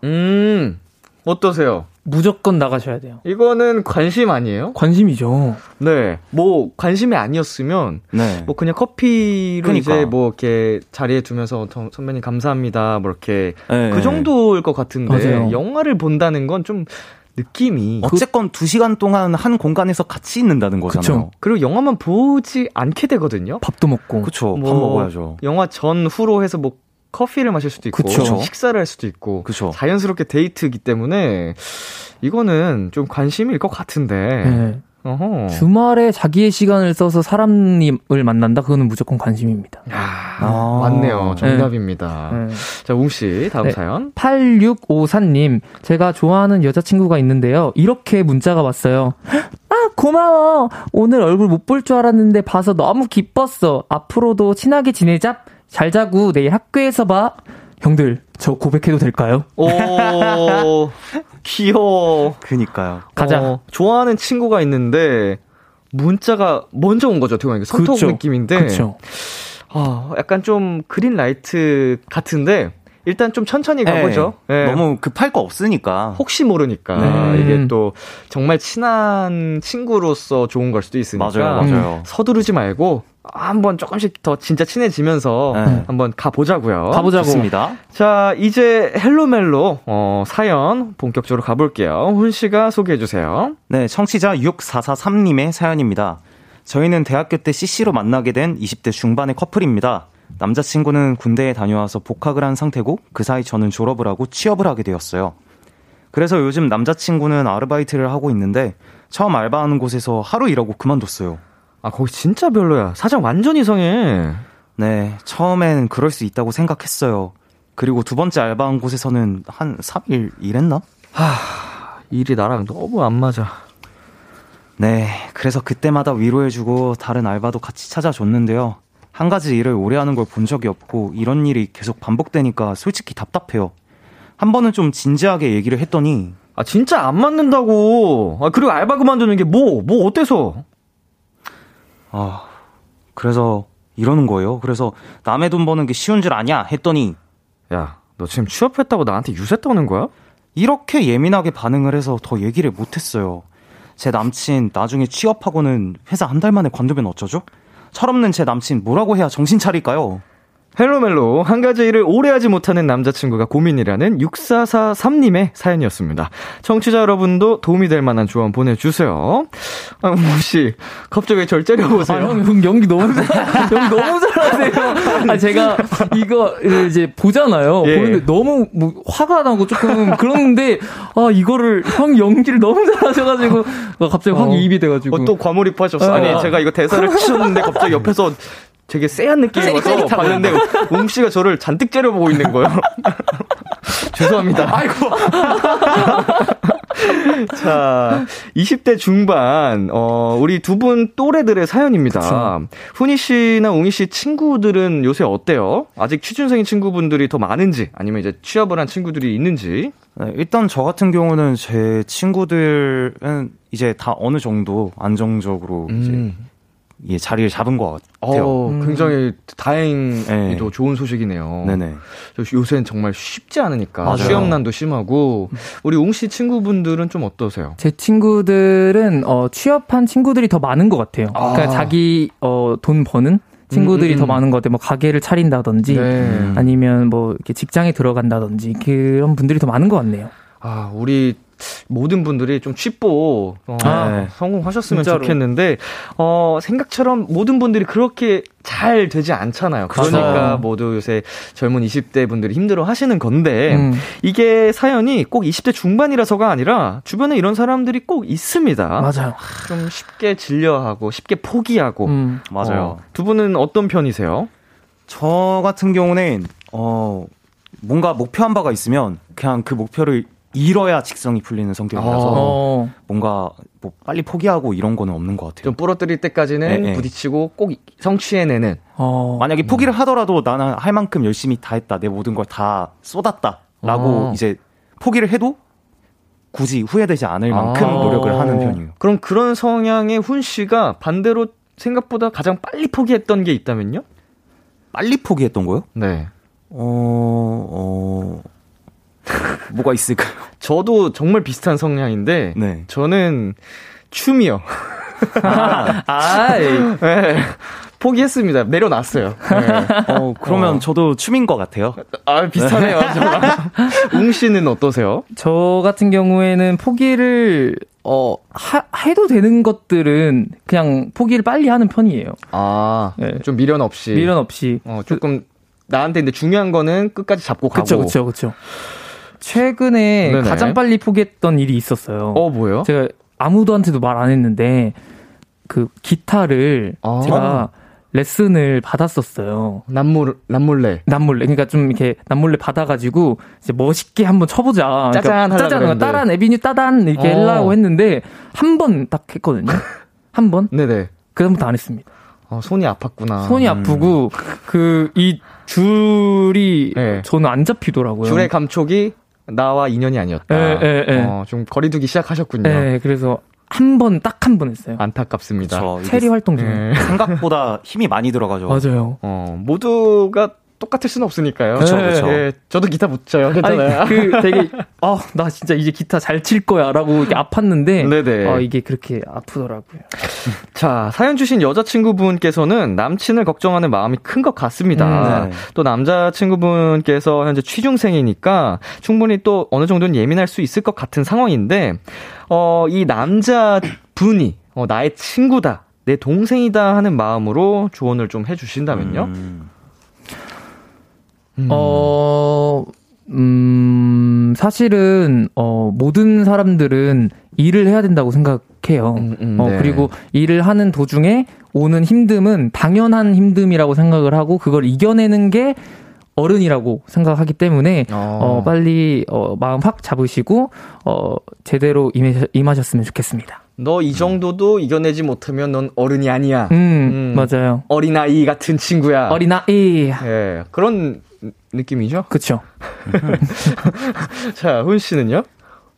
음, 어떠세요? 무조건 나가셔야 돼요 이거는 관심 아니에요? 관심이죠 네. 뭐, 관심이 아니었으면, 네. 뭐, 그냥 커피로 그러니까. 이제 뭐, 이렇게 자리에 두면서, 더- 선배님 감사합니다. 뭐, 이렇게. 네. 그 정도일 것 같은데, 맞아요. 영화를 본다는 건 좀, 느낌이. 어쨌건 두 시간 동안 한 공간에서 같이 있는다는 거잖아요. 그리고 영화만 보지 않게 되거든요. 밥도 먹고 그쵸. 뭐, 밥 먹어야죠. 영화 전 후로 해서 뭐 커피를 마실 수도 있고 그쵸. 식사를 할 수도 있고 그쵸. 자연스럽게 데이트이기 때문에 이거는 좀 관심일 것 같은데. 네. 어허. 주말에 자기의 시간을 써서 사람을 만난다 그거는 무조건 관심입니다 야, 아. 맞네요. 정답입니다. 네. 자, 웅 씨, 다음 네. 사연. 8654님, 제가 좋아하는 여자친구가 있는데요. 이렇게 문자가 왔어요. 아, 고마워. 오늘 얼굴 못 볼 줄 알았는데 봐서 너무 기뻤어. 앞으로도 친하게 지내자. 잘 자고 내일 학교에서 봐. 형들, 저 고백해도 될까요? 오, 귀여워. 그니까요. 가자. 어, 좋아하는 친구가 있는데 문자가 먼저 온 거죠. 어떻게 보면 손톱 그쵸. 느낌인데. 그쵸. 아, 약간 좀 green light 같은데 일단 좀 천천히 가보죠. 네. 예. 너무 급할 거 없으니까. 혹시 모르니까 네. 이게 또 정말 친한 친구로서 좋은 걸 수도 있으니까 맞아요, 맞아요. 서두르지 말고 한번 조금씩 더 진짜 친해지면서 네. 한번 가보자고요. 가보자고. 좋습니다. 자, 이제 Hello 멜로 어, 사연 본격적으로 가볼게요. 훈 씨가 소개해 주세요. 네, 청취자 6443님의 사연입니다. 저희는 대학교 때 CC로 만나게 된 20대 중반의 커플입니다. 남자친구는 군대에 다녀와서 복학을 한 상태고 그 사이 저는 졸업을 하고 취업을 하게 되었어요. 그래서 요즘 남자친구는 아르바이트를 하고 있는데 처음 알바하는 곳에서 하루 일하고 그만뒀어요. 아, 거기 진짜 별로야. 사장 완전 이상해. 네, 처음엔 그럴 수 있다고 생각했어요. 그리고 두 번째 알바한 곳에서는 한 3일 일했나? 일이 나랑 너무 안 맞아. 네, 그래서 그때마다 위로해주고 다른 알바도 같이 찾아줬는데요. 한 가지 일을 오래 하는 걸 본 적이 없고 이런 일이 계속 반복되니까 솔직히 답답해요. 한 번은 좀 진지하게 얘기를 했더니 아, 진짜 안 맞는다고. 아, 그리고 알바 그만두는 게 뭐, 뭐 어때서? 아, 그래서 이러는 거예요. 그래서 남의 돈 버는 게 쉬운 줄 아냐 했더니 야, 너 지금 취업했다고 나한테 유세 떠는 거야? 이렇게 예민하게 반응을 해서 더 얘기를 못했어요. 제 남친 나중에 취업하고는 회사 한 달 만에 관두면 어쩌죠? 철없는 제 남친 뭐라고 해야 정신 차릴까요? 헬로멜로 한 가지 일을 오래 하지 못하는 남자친구가 고민이라는 6443님의 사연이었습니다. 청취자 여러분도 도움이 될 만한 조언 보내주세요. 아, 혹시 갑자기 절 째려보세요. 아, 형, 연기 너무 잘, 연기 너무 잘하세요. 아, 제가 이거 이제 보잖아요. 예. 보는데 너무 뭐 화가 나고 조금 그런데 아, 이거를 형 연기를 너무 잘하셔가지고 갑자기 확 어. 이입이 돼가지고. 어, 또 과몰입하셨어요. 아, 아니, 제가 이거 대사를 치셨는데 갑자기 옆에서 되게 쎄한 느낌이 와서 봤는데 웅 씨가 저를 잔뜩 째려보고 있는 거예요. 죄송합니다. 아이고. 자, 20대 중반, 어, 우리 두 분 또래들의 사연입니다. 그쵸. 훈이 씨나 웅이 씨 친구들은 요새 어때요? 아직 취준생인 친구분들이 더 많은지, 아니면 이제 취업을 한 친구들이 있는지? 네, 일단 저 같은 경우는 제 친구들은 이제 다 어느 정도 안정적으로 음. 이제 예, 자리를 잡은 것 같아요. 어, 음. 굉장히 다행히도 네. 좋은 소식이네요. 네네. 요새는 정말 쉽지 않으니까 맞아요. 취업난도 심하고 우리 웅 씨 친구분들은 좀 어떠세요? 제 친구들은 어, 취업한 친구들이 더 많은 것 같아요. 아. 그러니까 자기 어, 돈 버는 친구들이 음, 음. 더 많은 것 같아요. 뭐 가게를 차린다든지 네. 아니면 뭐 이렇게 직장에 들어간다든지 그런 분들이 더 많은 것 같네요. 아, 우리 모든 분들이 좀 취뽀 어, 아, 성공하셨으면 진짜로. 좋겠는데 어, 생각처럼 모든 분들이 그렇게 잘 되지 않잖아요. 그러니까 맞아요. 모두 요새 젊은 20대 분들이 힘들어 하시는 건데 음. 이게 사연이 꼭 20대 중반이라서가 아니라 주변에 이런 사람들이 꼭 있습니다. 맞아요. 좀 쉽게 질려하고 쉽게 포기하고 음. 맞아요. 어, 두 분은 어떤 편이세요? 저 같은 경우는 어 뭔가 목표한 바가 있으면 그냥 그 목표를 잃어야 직성이 풀리는 성격이라서 어. 뭔가 뭐 빨리 포기하고 이런 거는 없는 것 같아요. 좀 부러뜨릴 때까지는 네, 네. 부딪히고 꼭 성취해내는. 어. 만약에 포기를 하더라도 나는 할 만큼 열심히 다 했다. 내 모든 걸 다 쏟았다라고 어. 이제 포기를 해도 굳이 후회되지 않을 만큼 아. 노력을 하는 편이에요. 그럼 그런 성향의 훈 씨가 반대로 생각보다 가장 빨리 포기했던 게 있다면요? 빨리 포기했던 거요? 네. 어, 어, 뭐가 있을까요? 저도 정말 비슷한 성향인데 네. 저는 춤이요. 아, 아 네. 포기했습니다. 내려놨어요. 네. 어, 그러면 어. 저도 춤인 것 같아요. 아, 비슷하네요. 웅 씨는 어떠세요? 저 같은 경우에는 포기를 어, 하, 해도 되는 것들은 그냥 포기를 빨리 하는 편이에요. 아, 네. 좀 미련 없이. 미련 없이. 어, 조금 나한테 근데 중요한 거는 끝까지 잡고 가고. 그쵸, 그쵸, 그쵸. 최근에 네네. 가장 빨리 포기했던 일이 있었어요. 어, 뭐요? 제가 아무도한테도 말 안 했는데 그 기타를 아. 제가 레슨을 받았었어요. 남몰 남몰래. 남몰래. 그러니까 좀 이렇게 남몰래 받아가지고 이제 멋있게 한번 쳐보자. 짜잔 그러니까 짜잔 따란 에비뉴 따단 이렇게 어. 하려고 했는데 한 번 딱 했거든요. 한 번. 네네. 그다음부터 안 했습니다. 어, 손이 아팠구나. 손이 음. 아프고 그이 줄이 네. 저는 안 잡히더라고요. 줄의 감촉이 나와 인연이 아니었다. 에, 에, 에. 어, 좀 거리두기 시작하셨군요. 네, 그래서 한 번, 딱 한 번 했어요. 안타깝습니다. 체리 활동 중에. 생각보다 힘이 많이 들어가죠. 맞아요. 어, 모두가 똑같을 수는 없으니까요. 그렇죠, 그렇죠. 네, 저도 기타 못 쳐요. 괜찮아요. 아니, 그 되게 아, 나 진짜 이제 기타 잘 칠 거야라고 이렇게 아팠는데 네네. 아, 이게 그렇게 아프더라고요. 자, 사연 주신 여자친구분께서는 남친을 걱정하는 마음이 큰 것 같습니다. 음, 네. 또 남자친구분께서 현재 취중생이니까 충분히 또 어느 정도는 예민할 수 있을 것 같은 상황인데 어, 이 남자분이 어, 나의 친구다. 내 동생이다 하는 마음으로 조언을 좀 해주신다면요? 음. 음. 어, 음, 사실은, 어, 모든 사람들은 일을 해야 된다고 생각해요. 음, 음, 어, 네. 그리고 일을 하는 도중에 오는 힘듦은 당연한 힘듦이라고 생각을 하고, 그걸 이겨내는 게 어른이라고 생각하기 때문에, 어, 어 빨리, 어, 마음 확 잡으시고, 어, 제대로 임하셨으면 좋겠습니다. 너 이 정도도 이겨내지 못하면 넌 어른이 아니야. 음, 음, 맞아요. 어린아이 같은 친구야. 어린아이. 예, 그런 느낌이죠? 그쵸. 자, 훈 씨는요?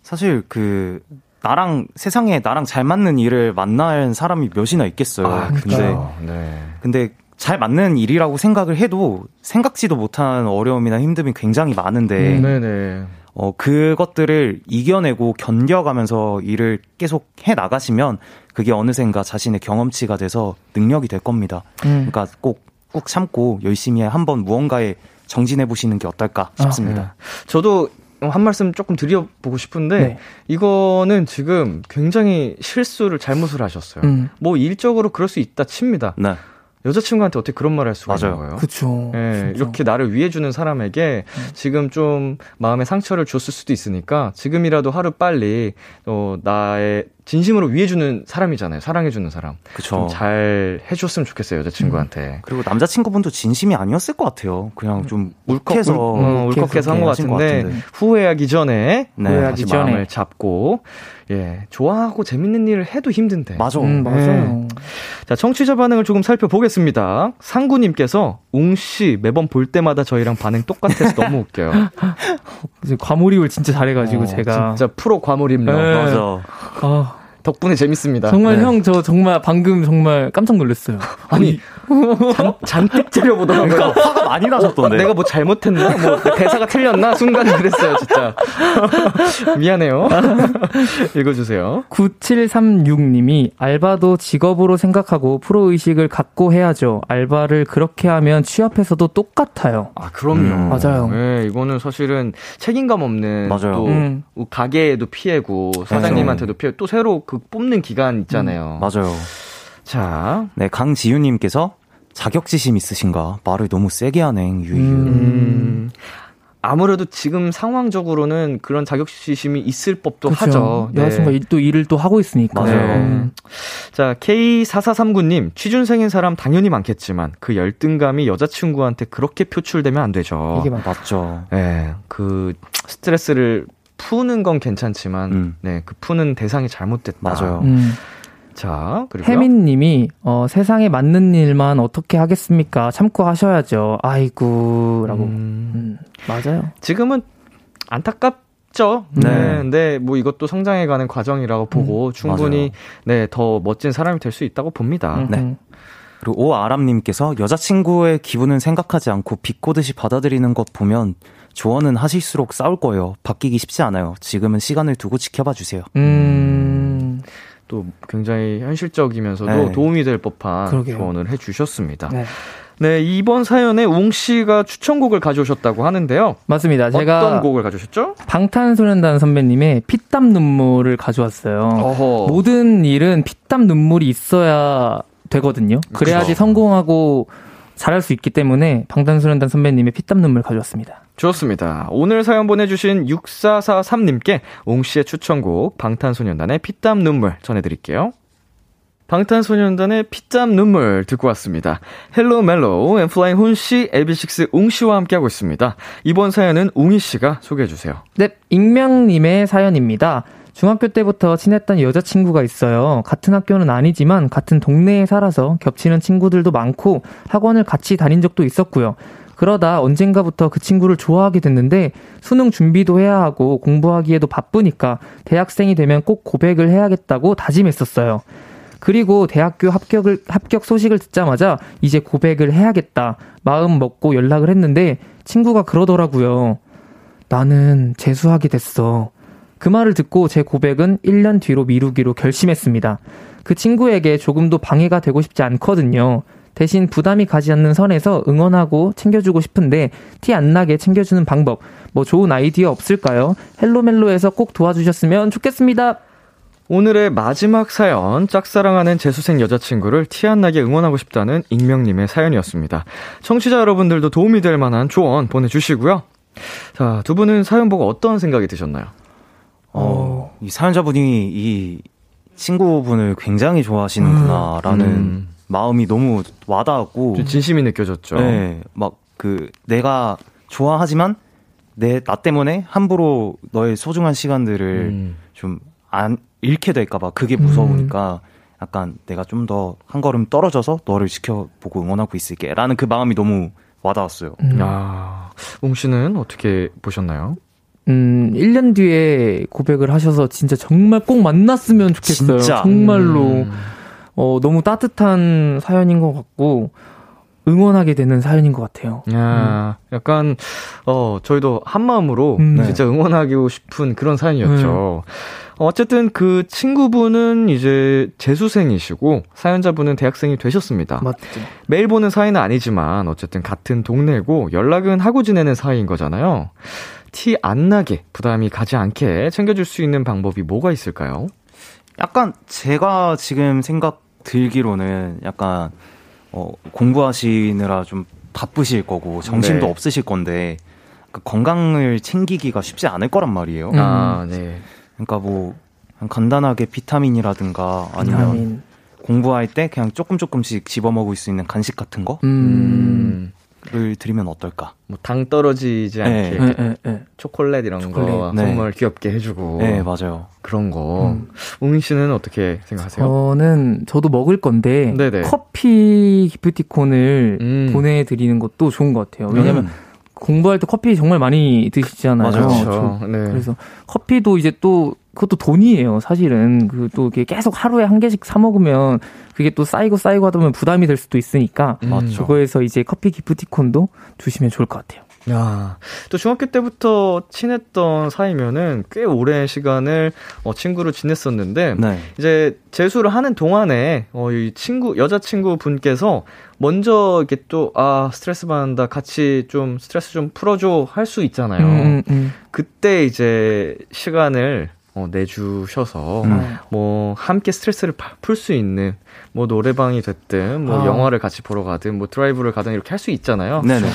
사실 그, 나랑, 세상에 나랑 잘 맞는 일을 만날 사람이 몇이나 있겠어요. 아, 근데, 네. 근데 잘 맞는 일이라고 생각을 해도 생각지도 못한 어려움이나 힘듦이 굉장히 많은데, 음, 네네. 어, 그것들을 이겨내고 견뎌가면서 일을 계속 해 나가시면 그게 어느샌가 자신의 경험치가 돼서 능력이 될 겁니다. 음. 그러니까 꼭 꾹 참고 열심히 한번 무언가에 정진해 보시는 게 어떨까 싶습니다. 아, 네. 저도 한 말씀 조금 드려보고 싶은데 네. 이거는 지금 굉장히 실수를 잘못을 하셨어요. 음. 뭐 일적으로 그럴 수 있다 칩니다. 네. 여자친구한테 어떻게 그런 말할 수가 맞아요. 있는 거예요? 그쵸. 예, 이렇게 나를 위해 주는 사람에게 음. 지금 좀 마음에 상처를 줬을 수도 있으니까 지금이라도 하루 빨리 어, 나의 진심으로 위해주는 사람이잖아요. 사랑해주는 사람. 그쵸. 잘 해줬으면 좋겠어요, 여자친구한테. 음. 그리고 남자친구분도 진심이 아니었을 것 같아요. 그냥 좀 울컥해서. 울, 음, 울컥해서 한 것 같은데, 같은데, 후회하기 전에, 네. 후회하기 전에. 마음을 잡고, 예, 좋아하고 재밌는 일을 해도 힘든데. 맞아. 음, 맞아요. 네. 자, 청취자 반응을 조금 살펴보겠습니다. 상구님께서 웅씨 매번 볼 때마다 저희랑 반응 똑같아서 너무 웃겨요. 과몰입을 진짜 잘해가지고 어, 제가. 진짜 프로 과몰입력. 네. 맞아. 어. 덕분에 재밌습니다. 정말 네. 형저 정말 방금 정말 깜짝 놀랐어요. 아니 잔, 잔뜩 째려보더라고요. 그러니까 화가 많이 나셨던데. 내가 뭐 잘못했나? 뭐 대사가 틀렸나? 순간 그랬어요, 진짜. 미안해요. 읽어주세요. 9736님이 알바도 직업으로 생각하고 프로 의식을 갖고 해야죠. 알바를 그렇게 하면 취업해서도 똑같아요. 아, 그럼요. 음, 맞아요. 네, 이거는 사실은 책임감 없는 맞아요. 또 음. 가게에도 피해고 사장님한테도 피해고 또 새로 그 뽑는 기간 있잖아요. 음, 맞아요. 자, 네 강지윤님께서 자격지심 있으신가? 말을 너무 세게 하네, 유유. 음. 아무래도 지금 상황적으로는 그런 자격지심이 있을 법도 그쵸. 하죠. 네. 여자친구가 또 일을 또 하고 있으니까. 맞아요. 네. 자, K4439님, 취준생인 사람 당연히 많겠지만 그 열등감이 여자친구한테 그렇게 표출되면 안 되죠. 이게 맞죠. 네. 그 스트레스를 푸는 건 괜찮지만, 음. 네, 그 푸는 대상이 잘못됐다. 맞아요. 음. 자, 그리고 혜민님이 어, 세상에 맞는 일만 어떻게 하겠습니까? 참고 하셔야죠. 아이고라고. 음, 음, 맞아요. 지금은 안타깝죠. 네. 네. 근데 뭐 이것도 성장해가는 과정이라고 보고 음, 충분히 네 더 멋진 사람이 될 수 있다고 봅니다. 음, 네. 그리고 오아람님께서 여자친구의 기분은 생각하지 않고 비꼬듯이 받아들이는 것 보면 조언은 하실수록 싸울 거예요. 바뀌기 쉽지 않아요. 지금은 시간을 두고 지켜봐 주세요. 음. 또 굉장히 현실적이면서도 네. 도움이 될 법한 그러게요. 조언을 해 주셨습니다. 네. 네, 이번 사연에 웅 씨가 추천곡을 가져오셨다고 하는데요. 맞습니다. 제가 어떤 곡을 가져오셨죠? 방탄소년단 선배님의 피땀 눈물을 가져왔어요. 어허. 모든 일은 피땀 눈물이 있어야 되거든요. 그래야지 그쵸. 성공하고 잘할 수 있기 때문에 방탄소년단 선배님의 피땀 눈물 가져왔습니다. 좋습니다. 오늘 사연 보내주신 6443님께 웅씨의 추천곡 방탄소년단의 피땀 눈물 전해드릴게요. 방탄소년단의 피땀 눈물 듣고 왔습니다. Hello 멜로 엔플라잉 훈씨, AB6IX 웅씨와 함께하고 있습니다. 이번 사연은 웅이씨가 소개해주세요. 네, 익명님의 사연입니다. 중학교 때부터 친했던 여자친구가 있어요. 같은 학교는 아니지만 같은 동네에 살아서 겹치는 친구들도 많고 학원을 같이 다닌 적도 있었고요. 그러다 언젠가부터 그 친구를 좋아하게 됐는데 수능 준비도 해야 하고 공부하기에도 바쁘니까 대학생이 되면 꼭 고백을 해야겠다고 다짐했었어요. 그리고 대학교 합격을 합격 소식을 듣자마자 이제 고백을 해야겠다 마음 먹고 연락을 했는데 친구가 그러더라고요. 나는 재수하게 됐어. 그 말을 듣고 제 고백은 1년 뒤로 미루기로 결심했습니다. 그 친구에게 조금도 방해가 되고 싶지 않거든요. 대신 부담이 가지 않는 선에서 응원하고 챙겨주고 싶은데 티 안 나게 챙겨주는 방법, 뭐 좋은 아이디어 없을까요? 헬로멜로에서 꼭 도와주셨으면 좋겠습니다. 오늘의 마지막 사연, 짝사랑하는 재수생 여자친구를 티 안 나게 응원하고 싶다는 익명님의 사연이었습니다. 청취자 여러분들도 도움이 될 만한 조언 보내주시고요. 자, 두 분은 사연 보고 어떤 생각이 드셨나요? 어, 이 사연자분이 이 친구분을 굉장히 좋아하시는구나라는 음. 마음이 너무 와닿았고 진심이 느껴졌죠. 네, 막 그 내가 좋아하지만 내 나 때문에 함부로 너의 소중한 시간들을 음. 좀안 잃게 될까봐 그게 무서우니까 음. 약간 내가 좀 더 한 걸음 떨어져서 너를 지켜보고 응원하고 있을게라는 그 마음이 너무 와닿았어요. 음. 아, 웅 씨는 어떻게 보셨나요? 음, 1년 뒤에 고백을 하셔서 진짜 정말 꼭 만났으면 좋겠어요. 진짜. 정말로. 음. 어, 너무 따뜻한 사연인 것 같고, 응원하게 되는 사연인 것 같아요. 야, 음. 약간, 어, 저희도 한 마음으로 음, 네. 진짜 응원하고 싶은 그런 사연이었죠. 네. 어쨌든 그 친구분은 이제 재수생이시고 사연자분은 대학생이 되셨습니다. 맞죠. 매일 보는 사이는 아니지만 어쨌든 같은 동네고 연락은 하고 지내는 사이인 거잖아요. 티 안 나게 부담이 가지 않게 챙겨줄 수 있는 방법이 뭐가 있을까요? 약간 제가 지금 생각 들기로는 약간 어, 공부하시느라 좀 바쁘실 거고 정신도 네. 없으실 건데 그 건강을 챙기기가 쉽지 않을 거란 말이에요. 음. 아, 네. 그러니까 뭐 그냥 간단하게 비타민이라든가 아니면 비타민. 공부할 때 그냥 조금 조금씩 집어 먹을 수 있는 간식 같은 거를 음. 음, 드리면 어떨까? 뭐 당 떨어지지 않게 네. 이렇게 예, 예, 예. 초콜릿 이런 초콜릿. 거 네. 선물 귀엽게 해주고 네, 맞아요. 그런 거. 음. 웅인 씨는 어떻게 생각하세요? 저는 저도 먹을 건데 네네. 커피 기프티콘을 음. 보내드리는 것도 좋은 것 같아요. 왜냐면 음. 공부할 때 커피 정말 많이 드시잖아요. 맞아요. 그렇죠. 저- 네. 그래서 커피도 이제 또 그것도 돈이에요, 사실은. 그또 이게 계속 하루에 한 개씩 사 먹으면 그게 또 쌓이고 쌓이고 하다 보면 부담이 될 수도 있으니까 음. 맞죠. 그거에서 이제 커피 기프티콘도 주시면 좋을 것 같아요. 야, 또 중학교 때부터 친했던 사이면은 꽤 오랜 시간을 어, 친구로 지냈었는데 네. 이제 재수를 하는 동안에 어, 이 친구 여자 친구 분께서 먼저 이렇게 또 아 스트레스 받는다 같이 좀 스트레스 좀 풀어줘 할 수 있잖아요. 음, 음, 그때 이제 시간을 어, 내주셔서 음. 뭐 함께 스트레스를 풀 수 있는 뭐 노래방이 됐든 뭐 아. 영화를 같이 보러 가든 뭐 드라이브를 가든 이렇게 할 수 있잖아요. 네네.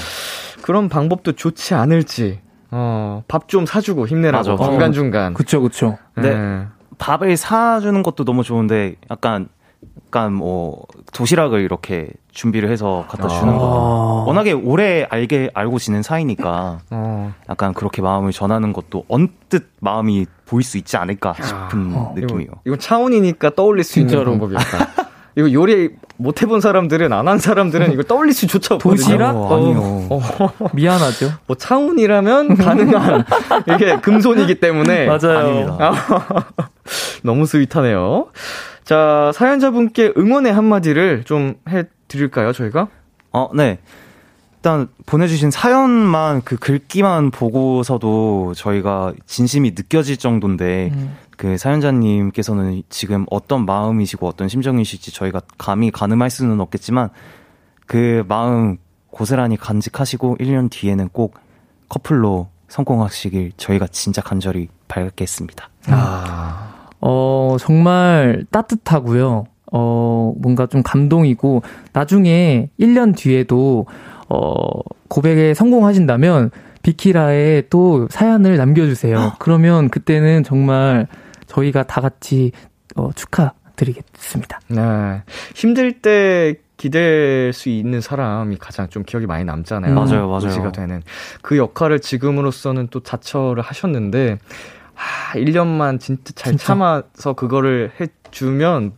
그런 방법도 좋지 않을지. 어, 밥 좀 사주고 힘내라고 맞아. 중간 중간. 그쵸, 그쵸. 네. 밥을 사주는 것도 너무 좋은데 약간 약간 뭐 도시락을 이렇게 준비를 해서 갖다 주는 거. 아. 워낙에 오래 알게 알고 지낸 사이니까 어, 약간 그렇게 마음을 전하는 것도 언뜻 마음이 보일 수 있지 않을까 싶은 어. 느낌이에요. 이거, 이건 차원이니까 떠올릴 수. 있는 방법이었다. 이거 요리 못 해본 사람들은 안 한 사람들은 이거 떠올릴 수조차 없거든요. 도시락? 어, 아니요. 어, 미안하죠. 뭐 차원이라면 가능한 이게 금손이기 때문에 맞아요. 아닙니다. 너무 스윗하네요. 자 사연자분께 응원의 한마디를 좀 해드릴까요 저희가? 어, 네. 일단 보내주신 사연만 그 글귀만 보고서도 저희가 진심이 느껴질 정도인데 음. 그 사연자님께서는 지금 어떤 마음이시고 어떤 심정이실지 저희가 감히 가늠할 수는 없겠지만 그 마음 고스란히 간직하시고 1년 뒤에는 꼭 커플로 성공하시길 저희가 진짜 간절히 바라겠습니다. 아 어, 정말 따뜻하고요. 어, 뭔가 좀 감동이고, 나중에 1년 뒤에도, 어, 고백에 성공하신다면, 비키라에 또 사연을 남겨주세요. 그러면 그때는 정말 저희가 다 같이, 어, 축하드리겠습니다. 네. 힘들 때 기댈 수 있는 사람이 가장 좀 기억이 많이 남잖아요. 음. 맞아요, 맞아요. 되는. 그 역할을 지금으로서는 또 자처를 하셨는데, 아, 1년만 진짜 잘 진짜. 참아서 그거를 해주면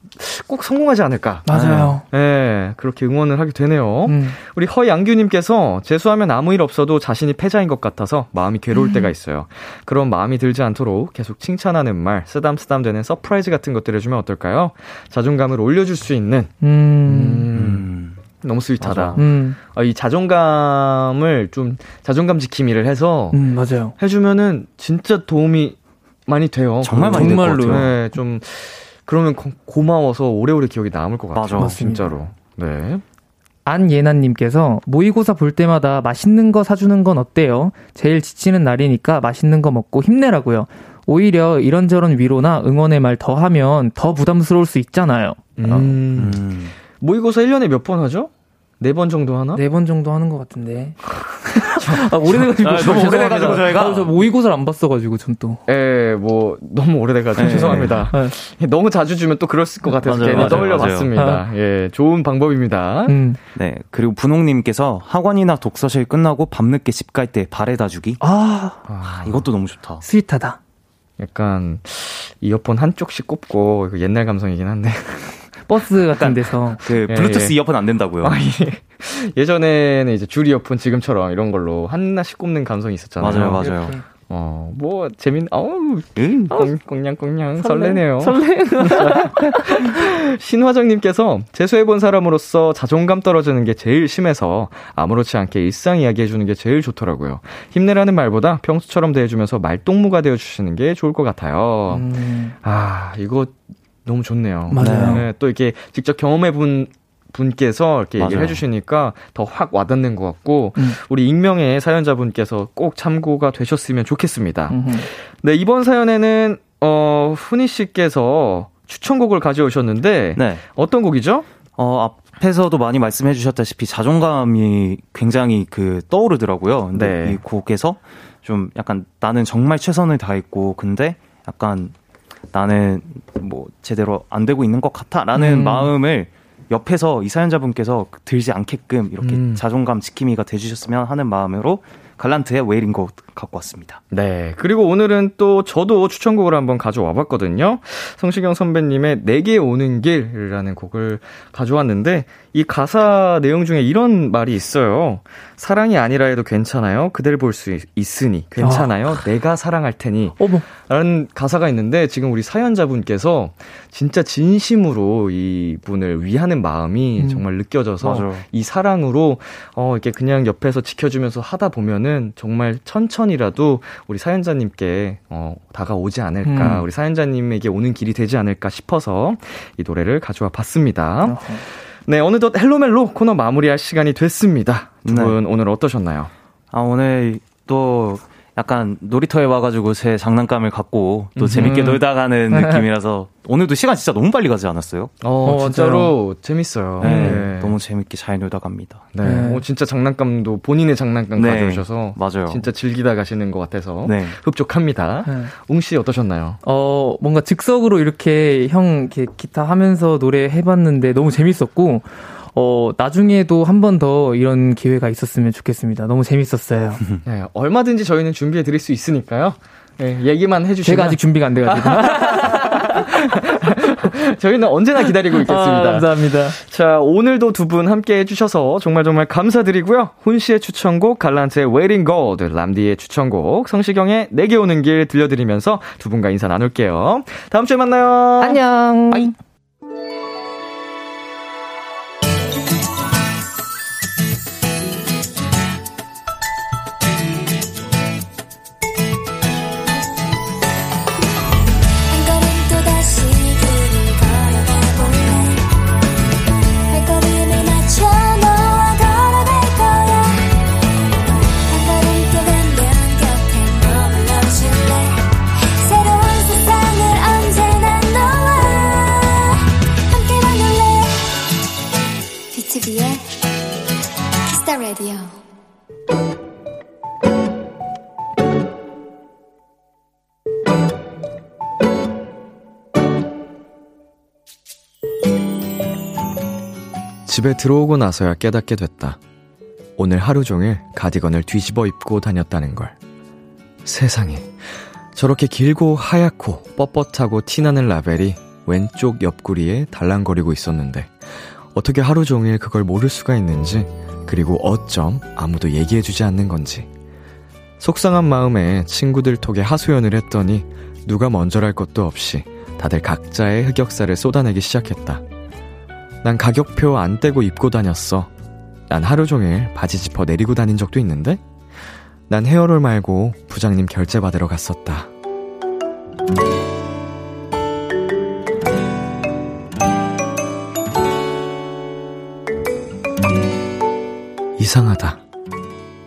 꼭 성공하지 않을까. 맞아요. 네, 그렇게 응원을 하게 되네요. 음. 우리 허양규님께서 재수하면 아무 일 없어도 자신이 패자인 것 같아서 마음이 괴로울 때가 있어요. 그런 마음이 들지 않도록 계속 칭찬하는 말, 쓰담쓰담 되는 surprise 같은 것들 해주면 어떨까요? 자존감을 올려줄 수 있는, 음, 음, 음. 너무 sweet하다. 음, 아, 이 자존감을 좀, 자존감 지킴이를 해서 음, 맞아요. 해주면은 진짜 도움이 많이 돼요. 정말 많이. 같아요. 네, 좀, 그러면 고, 고마워서 오래오래 기억이 남을 것 같아요. 맞아. 진짜로. 네. 안예나님께서 모의고사 볼 때마다 맛있는 거 사주는 건 어때요? 제일 지치는 날이니까 맛있는 거 먹고 힘내라고요. 오히려 이런저런 위로나 응원의 말 더 하면 더 부담스러울 수 있잖아요. 음. 음. 모의고사 1년에 몇 번 하죠? 네번 정도 하나? 네번 정도 하는 것 같은데. 아, 오래돼가지고. 아, 너무 오래돼가지고 저희가. 아, 저 모의고사를 안 봤어가지고, 전 또. 예, 뭐, 너무 오래돼가지고 네. 죄송합니다. 네. 너무 자주 주면 또 그럴 것 같아서 맞아요, 괜히 맞아요, 떠올려 맞아요. 봤습니다. 예, 좋은 방법입니다. 음. 네. 그리고 분홍님께서 학원이나 독서실 끝나고 밤늦게 집 갈 때 바래다 주기. 아, 아, 이것도 너무 좋다. sweet하다. 약간, 이어폰 한쪽씩 꼽고, 이거 옛날 감성이긴 한데. 버스 같은 데서. 그 예, 블루투스 예. 이어폰 안 된다고요. 아, 예. 예전에는 이제 줄 이어폰 지금처럼 이런 걸로 하나씩 꼽는 감성이 있었잖아요. 맞아요, 맞아요. 이렇게. 어, 뭐, 재밌, 어우, 음, 꽁냥꽁냥 설레네요. 설레. 신화정님께서 재수해본 사람으로서 자존감 떨어지는 게 제일 심해서 아무렇지 않게 일상 이야기해주는 게 제일 좋더라고요. 힘내라는 말보다 평소처럼 대해주면서 말동무가 되어주시는 게 좋을 것 같아요. 음. 아, 이거 너무 좋네요. 맞아요. 네, 또 이렇게 직접 경험해 본 분께서 이렇게 맞아요. 얘기를 해주시니까 더 확 와닿는 것 같고 음. 우리 익명의 사연자분께서 꼭 참고가 되셨으면 좋겠습니다. 음흠. 네 이번 사연에는 어 훈이 씨께서 추천곡을 가져오셨는데 네. 어떤 곡이죠? 어 앞에서도 많이 말씀해 주셨다시피 자존감이 굉장히 그 떠오르더라고요. 근데 네. 이 곡에서 좀 약간 나는 정말 최선을 다했고 근데 약간 나는 뭐 제대로 안 되고 있는 것 같아라는 음. 마음을 옆에서 이 사연자분께서 들지 않게끔 이렇게 음. 자존감 지킴이가 돼주셨으면 하는 마음으로 Gallant의 Weight in Gold 갖고 왔습니다. 네. 그리고 오늘은 또 저도 추천곡을 한번 가져와 봤거든요. 성시경 선배님의 내게 오는 길이라는 곡을 가져왔는데 이 가사 내용 중에 이런 말이 있어요. 사랑이 아니라 해도 괜찮아요. 그댈 볼 수 있으니 괜찮아요. 아. 내가 사랑할 테니. 어머. 라는 가사가 있는데 지금 우리 사연자분께서 진짜 진심으로 이 분을 위하는 마음이 음. 정말 느껴져서 맞아. 이 사랑으로 어 이렇게 그냥 옆에서 지켜주면서 하다 보면은 정말 천천히 라도 우리 사연자님께 어 다가오지 않을까. 음. 우리 사연자님에게 오는 길이 되지 않을까 싶어서 이 노래를 가져와 봤습니다. 어허. 네, 어느덧 헬로멜로 코너 마무리할 시간이 됐습니다. 두분 네. 오늘 어떠셨나요? 아, 오늘 또 약간 놀이터에 와가지고 제 장난감을 갖고 또 재밌게 놀다 가는 느낌이라서 오늘도 시간 진짜 너무 빨리 가지 않았어요? 어, 어 진짜로 재밌어요. 네, 네, 너무 재밌게 잘 놀다 갑니다. 네. 네. 어, 진짜 장난감도 본인의 장난감 네. 가져오셔서 맞아요. 진짜 즐기다 가시는 것 같아서 네. 흡족합니다. 네. 웅씨 어떠셨나요? 어, 뭔가 즉석으로 이렇게 형 이렇게 기타 하면서 노래 해봤는데 너무 재밌었고 어, 나중에도 한 번 더 이런 기회가 있었으면 좋겠습니다. 너무 재밌었어요. 네, 얼마든지 저희는 준비해 드릴 수 있으니까요. 네, 얘기만 해주시면. 제가 아직 준비가 안 돼가지고. 저희는 언제나 기다리고 있겠습니다. 아, 감사합니다. 자, 오늘도 두 분 함께 해주셔서 정말 정말 감사드리고요. 훈 씨의 추천곡, 갈란트의 Waiting Gold, 람디의 추천곡, 성시경의 내게 오는 길 들려드리면서 두 분과 인사 나눌게요. 다음 주에 만나요. 안녕. 바이. 집에 들어오고 나서야 깨닫게 됐다. 오늘 하루 종일 가디건을 뒤집어 입고 다녔다는 걸. 세상에. 저렇게 길고 하얗고 뻣뻣하고 티나는 라벨이 왼쪽 옆구리에 달랑거리고 있었는데, 어떻게 하루 종일 그걸 모를 수가 있는지, 그리고 어쩜 아무도 얘기해주지 않는 건지. 속상한 마음에 친구들 톡에 하소연을 했더니, 누가 먼저랄 것도 없이 다들 각자의 흑역사를 쏟아내기 시작했다. 난 가격표 안 떼고 입고 다녔어. 난 하루 종일 바지 지퍼 내리고 다닌 적도 있는데? 난 헤어롤 말고 부장님 결제 받으러 갔었다. 이상하다.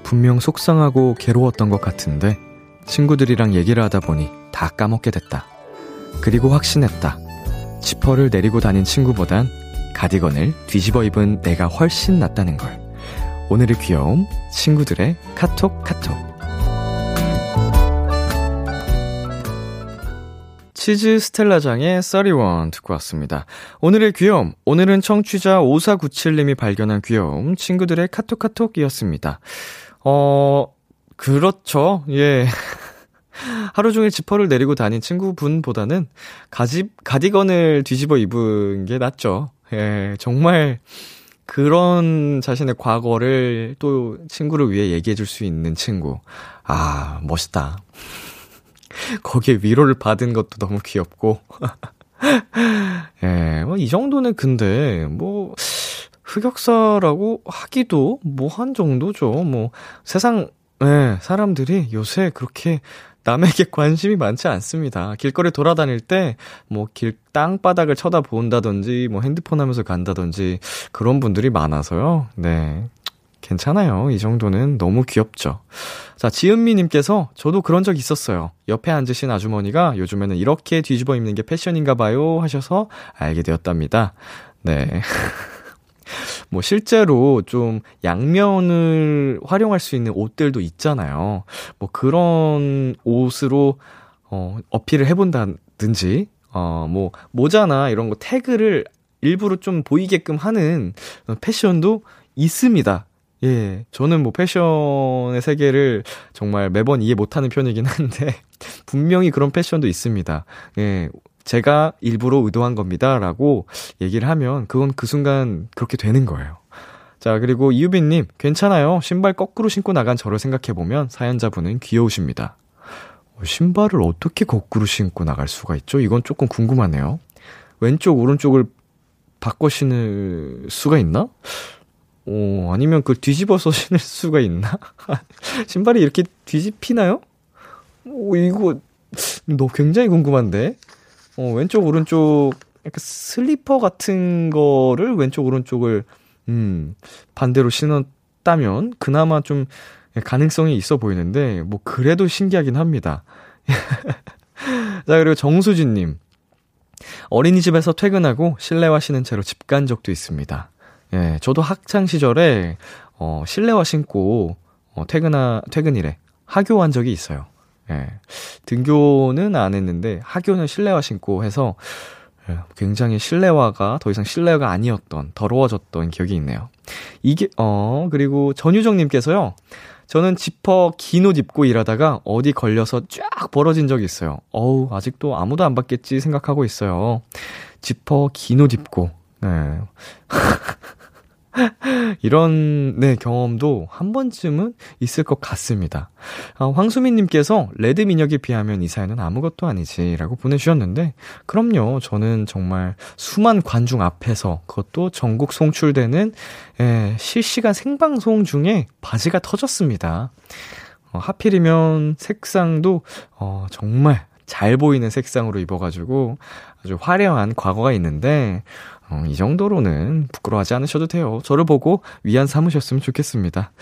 분명 속상하고 괴로웠던 것 같은데 친구들이랑 얘기를 하다 보니 다 까먹게 됐다. 그리고 확신했다. 지퍼를 내리고 다닌 친구보단 가디건을 뒤집어 입은 내가 훨씬 낫다는 걸. 오늘의 귀여움, 친구들의 카톡 카톡. 치즈 스텔라장의 31 듣고 왔습니다. 오늘의 귀여움, 오늘은 청취자 5497님이 발견한 귀여움, 친구들의 카톡 카톡이었습니다. 어, 그렇죠. 예. 하루 종일 지퍼를 내리고 다닌 친구분보다는 가지, 가디건을 뒤집어 입은 게 낫죠. 예, 정말 그런 자신의 과거를 또 친구를 위해 얘기해 줄 수 있는 친구. 아, 멋있다. 거기에 위로를 받은 것도 너무 귀엽고. 예, 뭐, 이 정도는 근데, 뭐, 흑역사라고 하기도 뭐 한 정도죠. 뭐, 세상, 예, 사람들이 요새 그렇게 남에게 관심이 많지 않습니다. 길거리 돌아다닐 때, 뭐, 길, 땅바닥을 쳐다본다든지, 뭐, 핸드폰 하면서 간다든지, 그런 분들이 많아서요. 네. 괜찮아요. 이 정도는 너무 귀엽죠. 자, 지은미님께서 저도 그런 적 있었어요. 옆에 앉으신 아주머니가 요즘에는 이렇게 뒤집어 입는 게 패션인가 봐요 하셔서 알게 되었답니다. 네. 뭐 실제로 좀 양면을 활용할 수 있는 옷들도 있잖아요. 뭐 그런 옷으로 어 어필을 해 본다든지 어 뭐 모자나 이런 거 태그를 일부러 좀 보이게끔 하는 패션도 있습니다. 예, 저는 뭐 패션의 세계를 정말 매번 이해 못하는 편이긴 한데, 분명히 그런 패션도 있습니다. 예, 제가 일부러 의도한 겁니다. 라고 얘기를 하면 그건 그 순간 그렇게 되는 거예요. 자, 그리고 이유빈님, 괜찮아요. 신발 거꾸로 신고 나간 저를 생각해보면 사연자분은 귀여우십니다. 어, 신발을 어떻게 거꾸로 신고 나갈 수가 있죠? 이건 조금 궁금하네요. 왼쪽, 오른쪽을 바꿔 신을 수가 있나? 어, 아니면 그걸 뒤집어서 신을 수가 있나? 신발이 이렇게 뒤집히나요? 오, 이거, 너 굉장히 궁금한데? 어, 왼쪽, 오른쪽, 약간 슬리퍼 같은 거를 왼쪽, 오른쪽을, 음, 반대로 신었다면, 그나마 좀 가능성이 있어 보이는데, 뭐, 그래도 신기하긴 합니다. 자, 그리고 정수진 님. 어린이집에서 퇴근하고 실내화 신은 채로 집 간 적도 있습니다. 예, 저도 학창 시절에, 어, 실내화 신고, 어, 퇴근하, 퇴근이래. 하교한 적이 있어요. 예. 등교는 안 했는데 학교는 실내화 신고 해서 예, 굉장히 실내화가 더 이상 실내화가 아니었던 더러워졌던 기억이 있네요. 이게 어 그리고 전유정 님께서요. 저는 지퍼 긴 옷 입고 일하다가 어디 걸려서 쫙 벌어진 적이 있어요. 어우 아직도 아무도 안 받겠지 생각하고 있어요. 지퍼 긴 옷 입고 네. 이런, 네, 경험도 한 번쯤은 있을 것 같습니다. 아, 황수민님께서 레드 민혁에 비하면 이 사연은 아무것도 아니지 라고 보내주셨는데, 그럼요. 저는 정말 수만 관중 앞에서 그것도 전국 송출되는 예, 실시간 생방송 중에 바지가 터졌습니다. 어, 하필이면 색상도 어, 정말 잘 보이는 색상으로 입어가지고 아주 화려한 과거가 있는데, 어, 이 정도로는 부끄러워하지 않으셔도 돼요. 저를 보고 위안 삼으셨으면 좋겠습니다.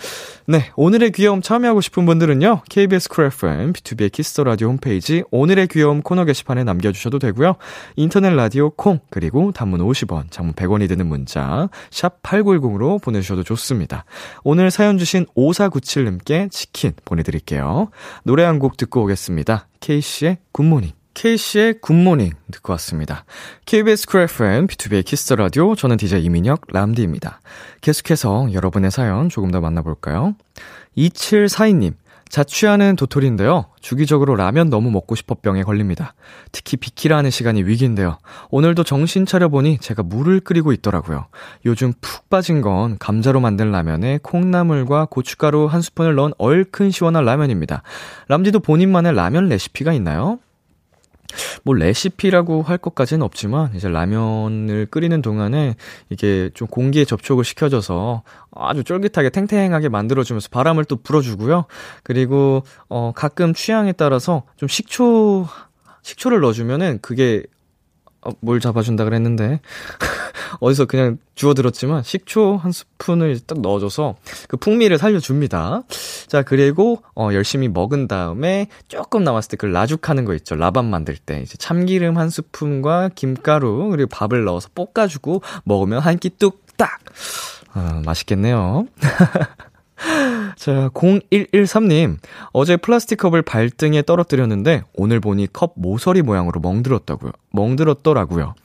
네, 오늘의 귀여움 참여하고 싶은 분들은요. KBS 쿨 FM, B2B의 키스터 라디오 홈페이지 오늘의 귀여움 코너 게시판에 남겨주셔도 되고요. 인터넷 라디오 콩, 그리고 단문 50원, 장문 100원이 드는 문자 샵 8910으로 보내주셔도 좋습니다. 오늘 사연 주신 5497님께 치킨 보내드릴게요. 노래 한 곡 듣고 오겠습니다. 케이시의 Good Morning. 케이시의 Good Morning 듣고 왔습니다. KBS 쿨 FM, B2B의 키스터 라디오, 저는 DJ 이민혁, 람디입니다. 계속해서 여러분의 사연 조금 더 만나볼까요? 2742님, 자취하는 도토리인데요. 주기적으로 라면 너무 먹고 싶어 병에 걸립니다. 특히 비키라 하는 시간이 위기인데요. 오늘도 정신 차려보니 제가 물을 끓이고 있더라고요. 요즘 푹 빠진 건 감자로 만든 라면에 콩나물과 고춧가루 한 스푼을 넣은 얼큰 시원한 라면입니다. 람디도 본인만의 라면 레시피가 있나요? 뭐 레시피라고 할 것까지는 없지만 이제 라면을 끓이는 동안에 이게 좀 공기에 접촉을 시켜줘서 아주 쫄깃하게 탱탱하게 만들어주면서 바람을 또 불어주고요. 그리고 어 가끔 취향에 따라서 좀 식초 식초를 넣어주면은 그게 어, 뭘 잡아준다 그랬는데 어디서 그냥 주워들었지만 식초 한 스푼을 딱 넣어줘서 그 풍미를 살려줍니다. 자 그리고 어, 열심히 먹은 다음에 조금 남았을 때 그 라죽하는 거 있죠. 라밥 만들 때 이제 참기름 한 스푼과 김가루 그리고 밥을 넣어서 볶아주고 먹으면 한 끼 뚝딱 아, 맛있겠네요. 자, 0113님. 어제 플라스틱 컵을 발등에 떨어뜨렸는데, 오늘 보니 컵 모서리 모양으로 멍들었다고요. 멍들었더라고요.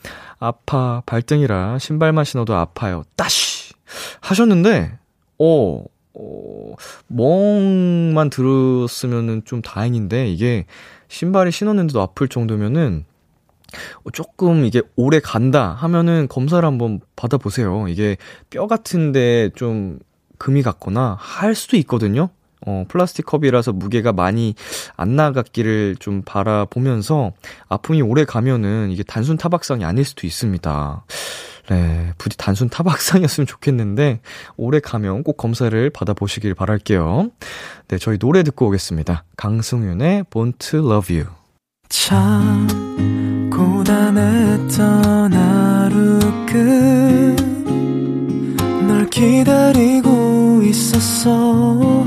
아파, 발등이라 신발만 신어도 아파요. 따시! 하셨는데, 어, 어, 멍만 들었으면은 좀 다행인데, 이게 신발이 신었는데도 아플 정도면은, 조금 이게 오래 간다 하면은 검사를 한번 받아보세요. 이게 뼈 같은데 좀 금이 갔거나 할 수도 있거든요. 어, 플라스틱 컵이라서 무게가 많이 안 나갔기를 좀 바라보면서 아픔이 오래 가면은 이게 단순 타박상이 아닐 수도 있습니다. 네, 부디 단순 타박상이었으면 좋겠는데 오래 가면 꼭 검사를 받아보시길 바랄게요. 네, 저희 노래 듣고 오겠습니다. 강승윤의 Born to Love You. 참 고단했던 하루 끝 널 기다리고 있었어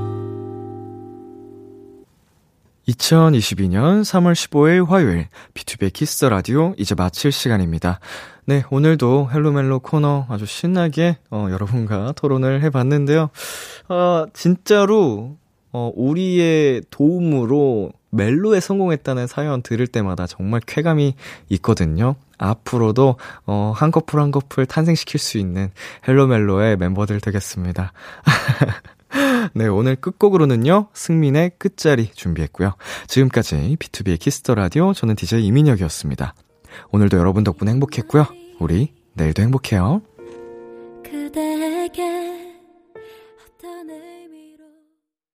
2022년 3월 15일 화요일 BTOB Kiss 라디오 이제 마칠 시간입니다. 네, 오늘도 Hello 멜로 코너 아주 신나게 어, 여러분과 토론을 해봤는데요. 어, 진짜로 어, 우리의 도움으로 멜로에 성공했다는 사연 들을 때마다 정말 쾌감이 있거든요. 앞으로도 어, 한 커플 한 커플 탄생시킬 수 있는 Hello 멜로의 멤버들 되겠습니다. 네, 오늘 끝곡으로는요, 승민의 끝자리 준비했고요. 지금까지 B2B의 키스터 라디오, 저는 DJ 이민혁이었습니다. 오늘도 여러분 덕분에 행복했고요. 우리 내일도 행복해요. 그대에게 어떤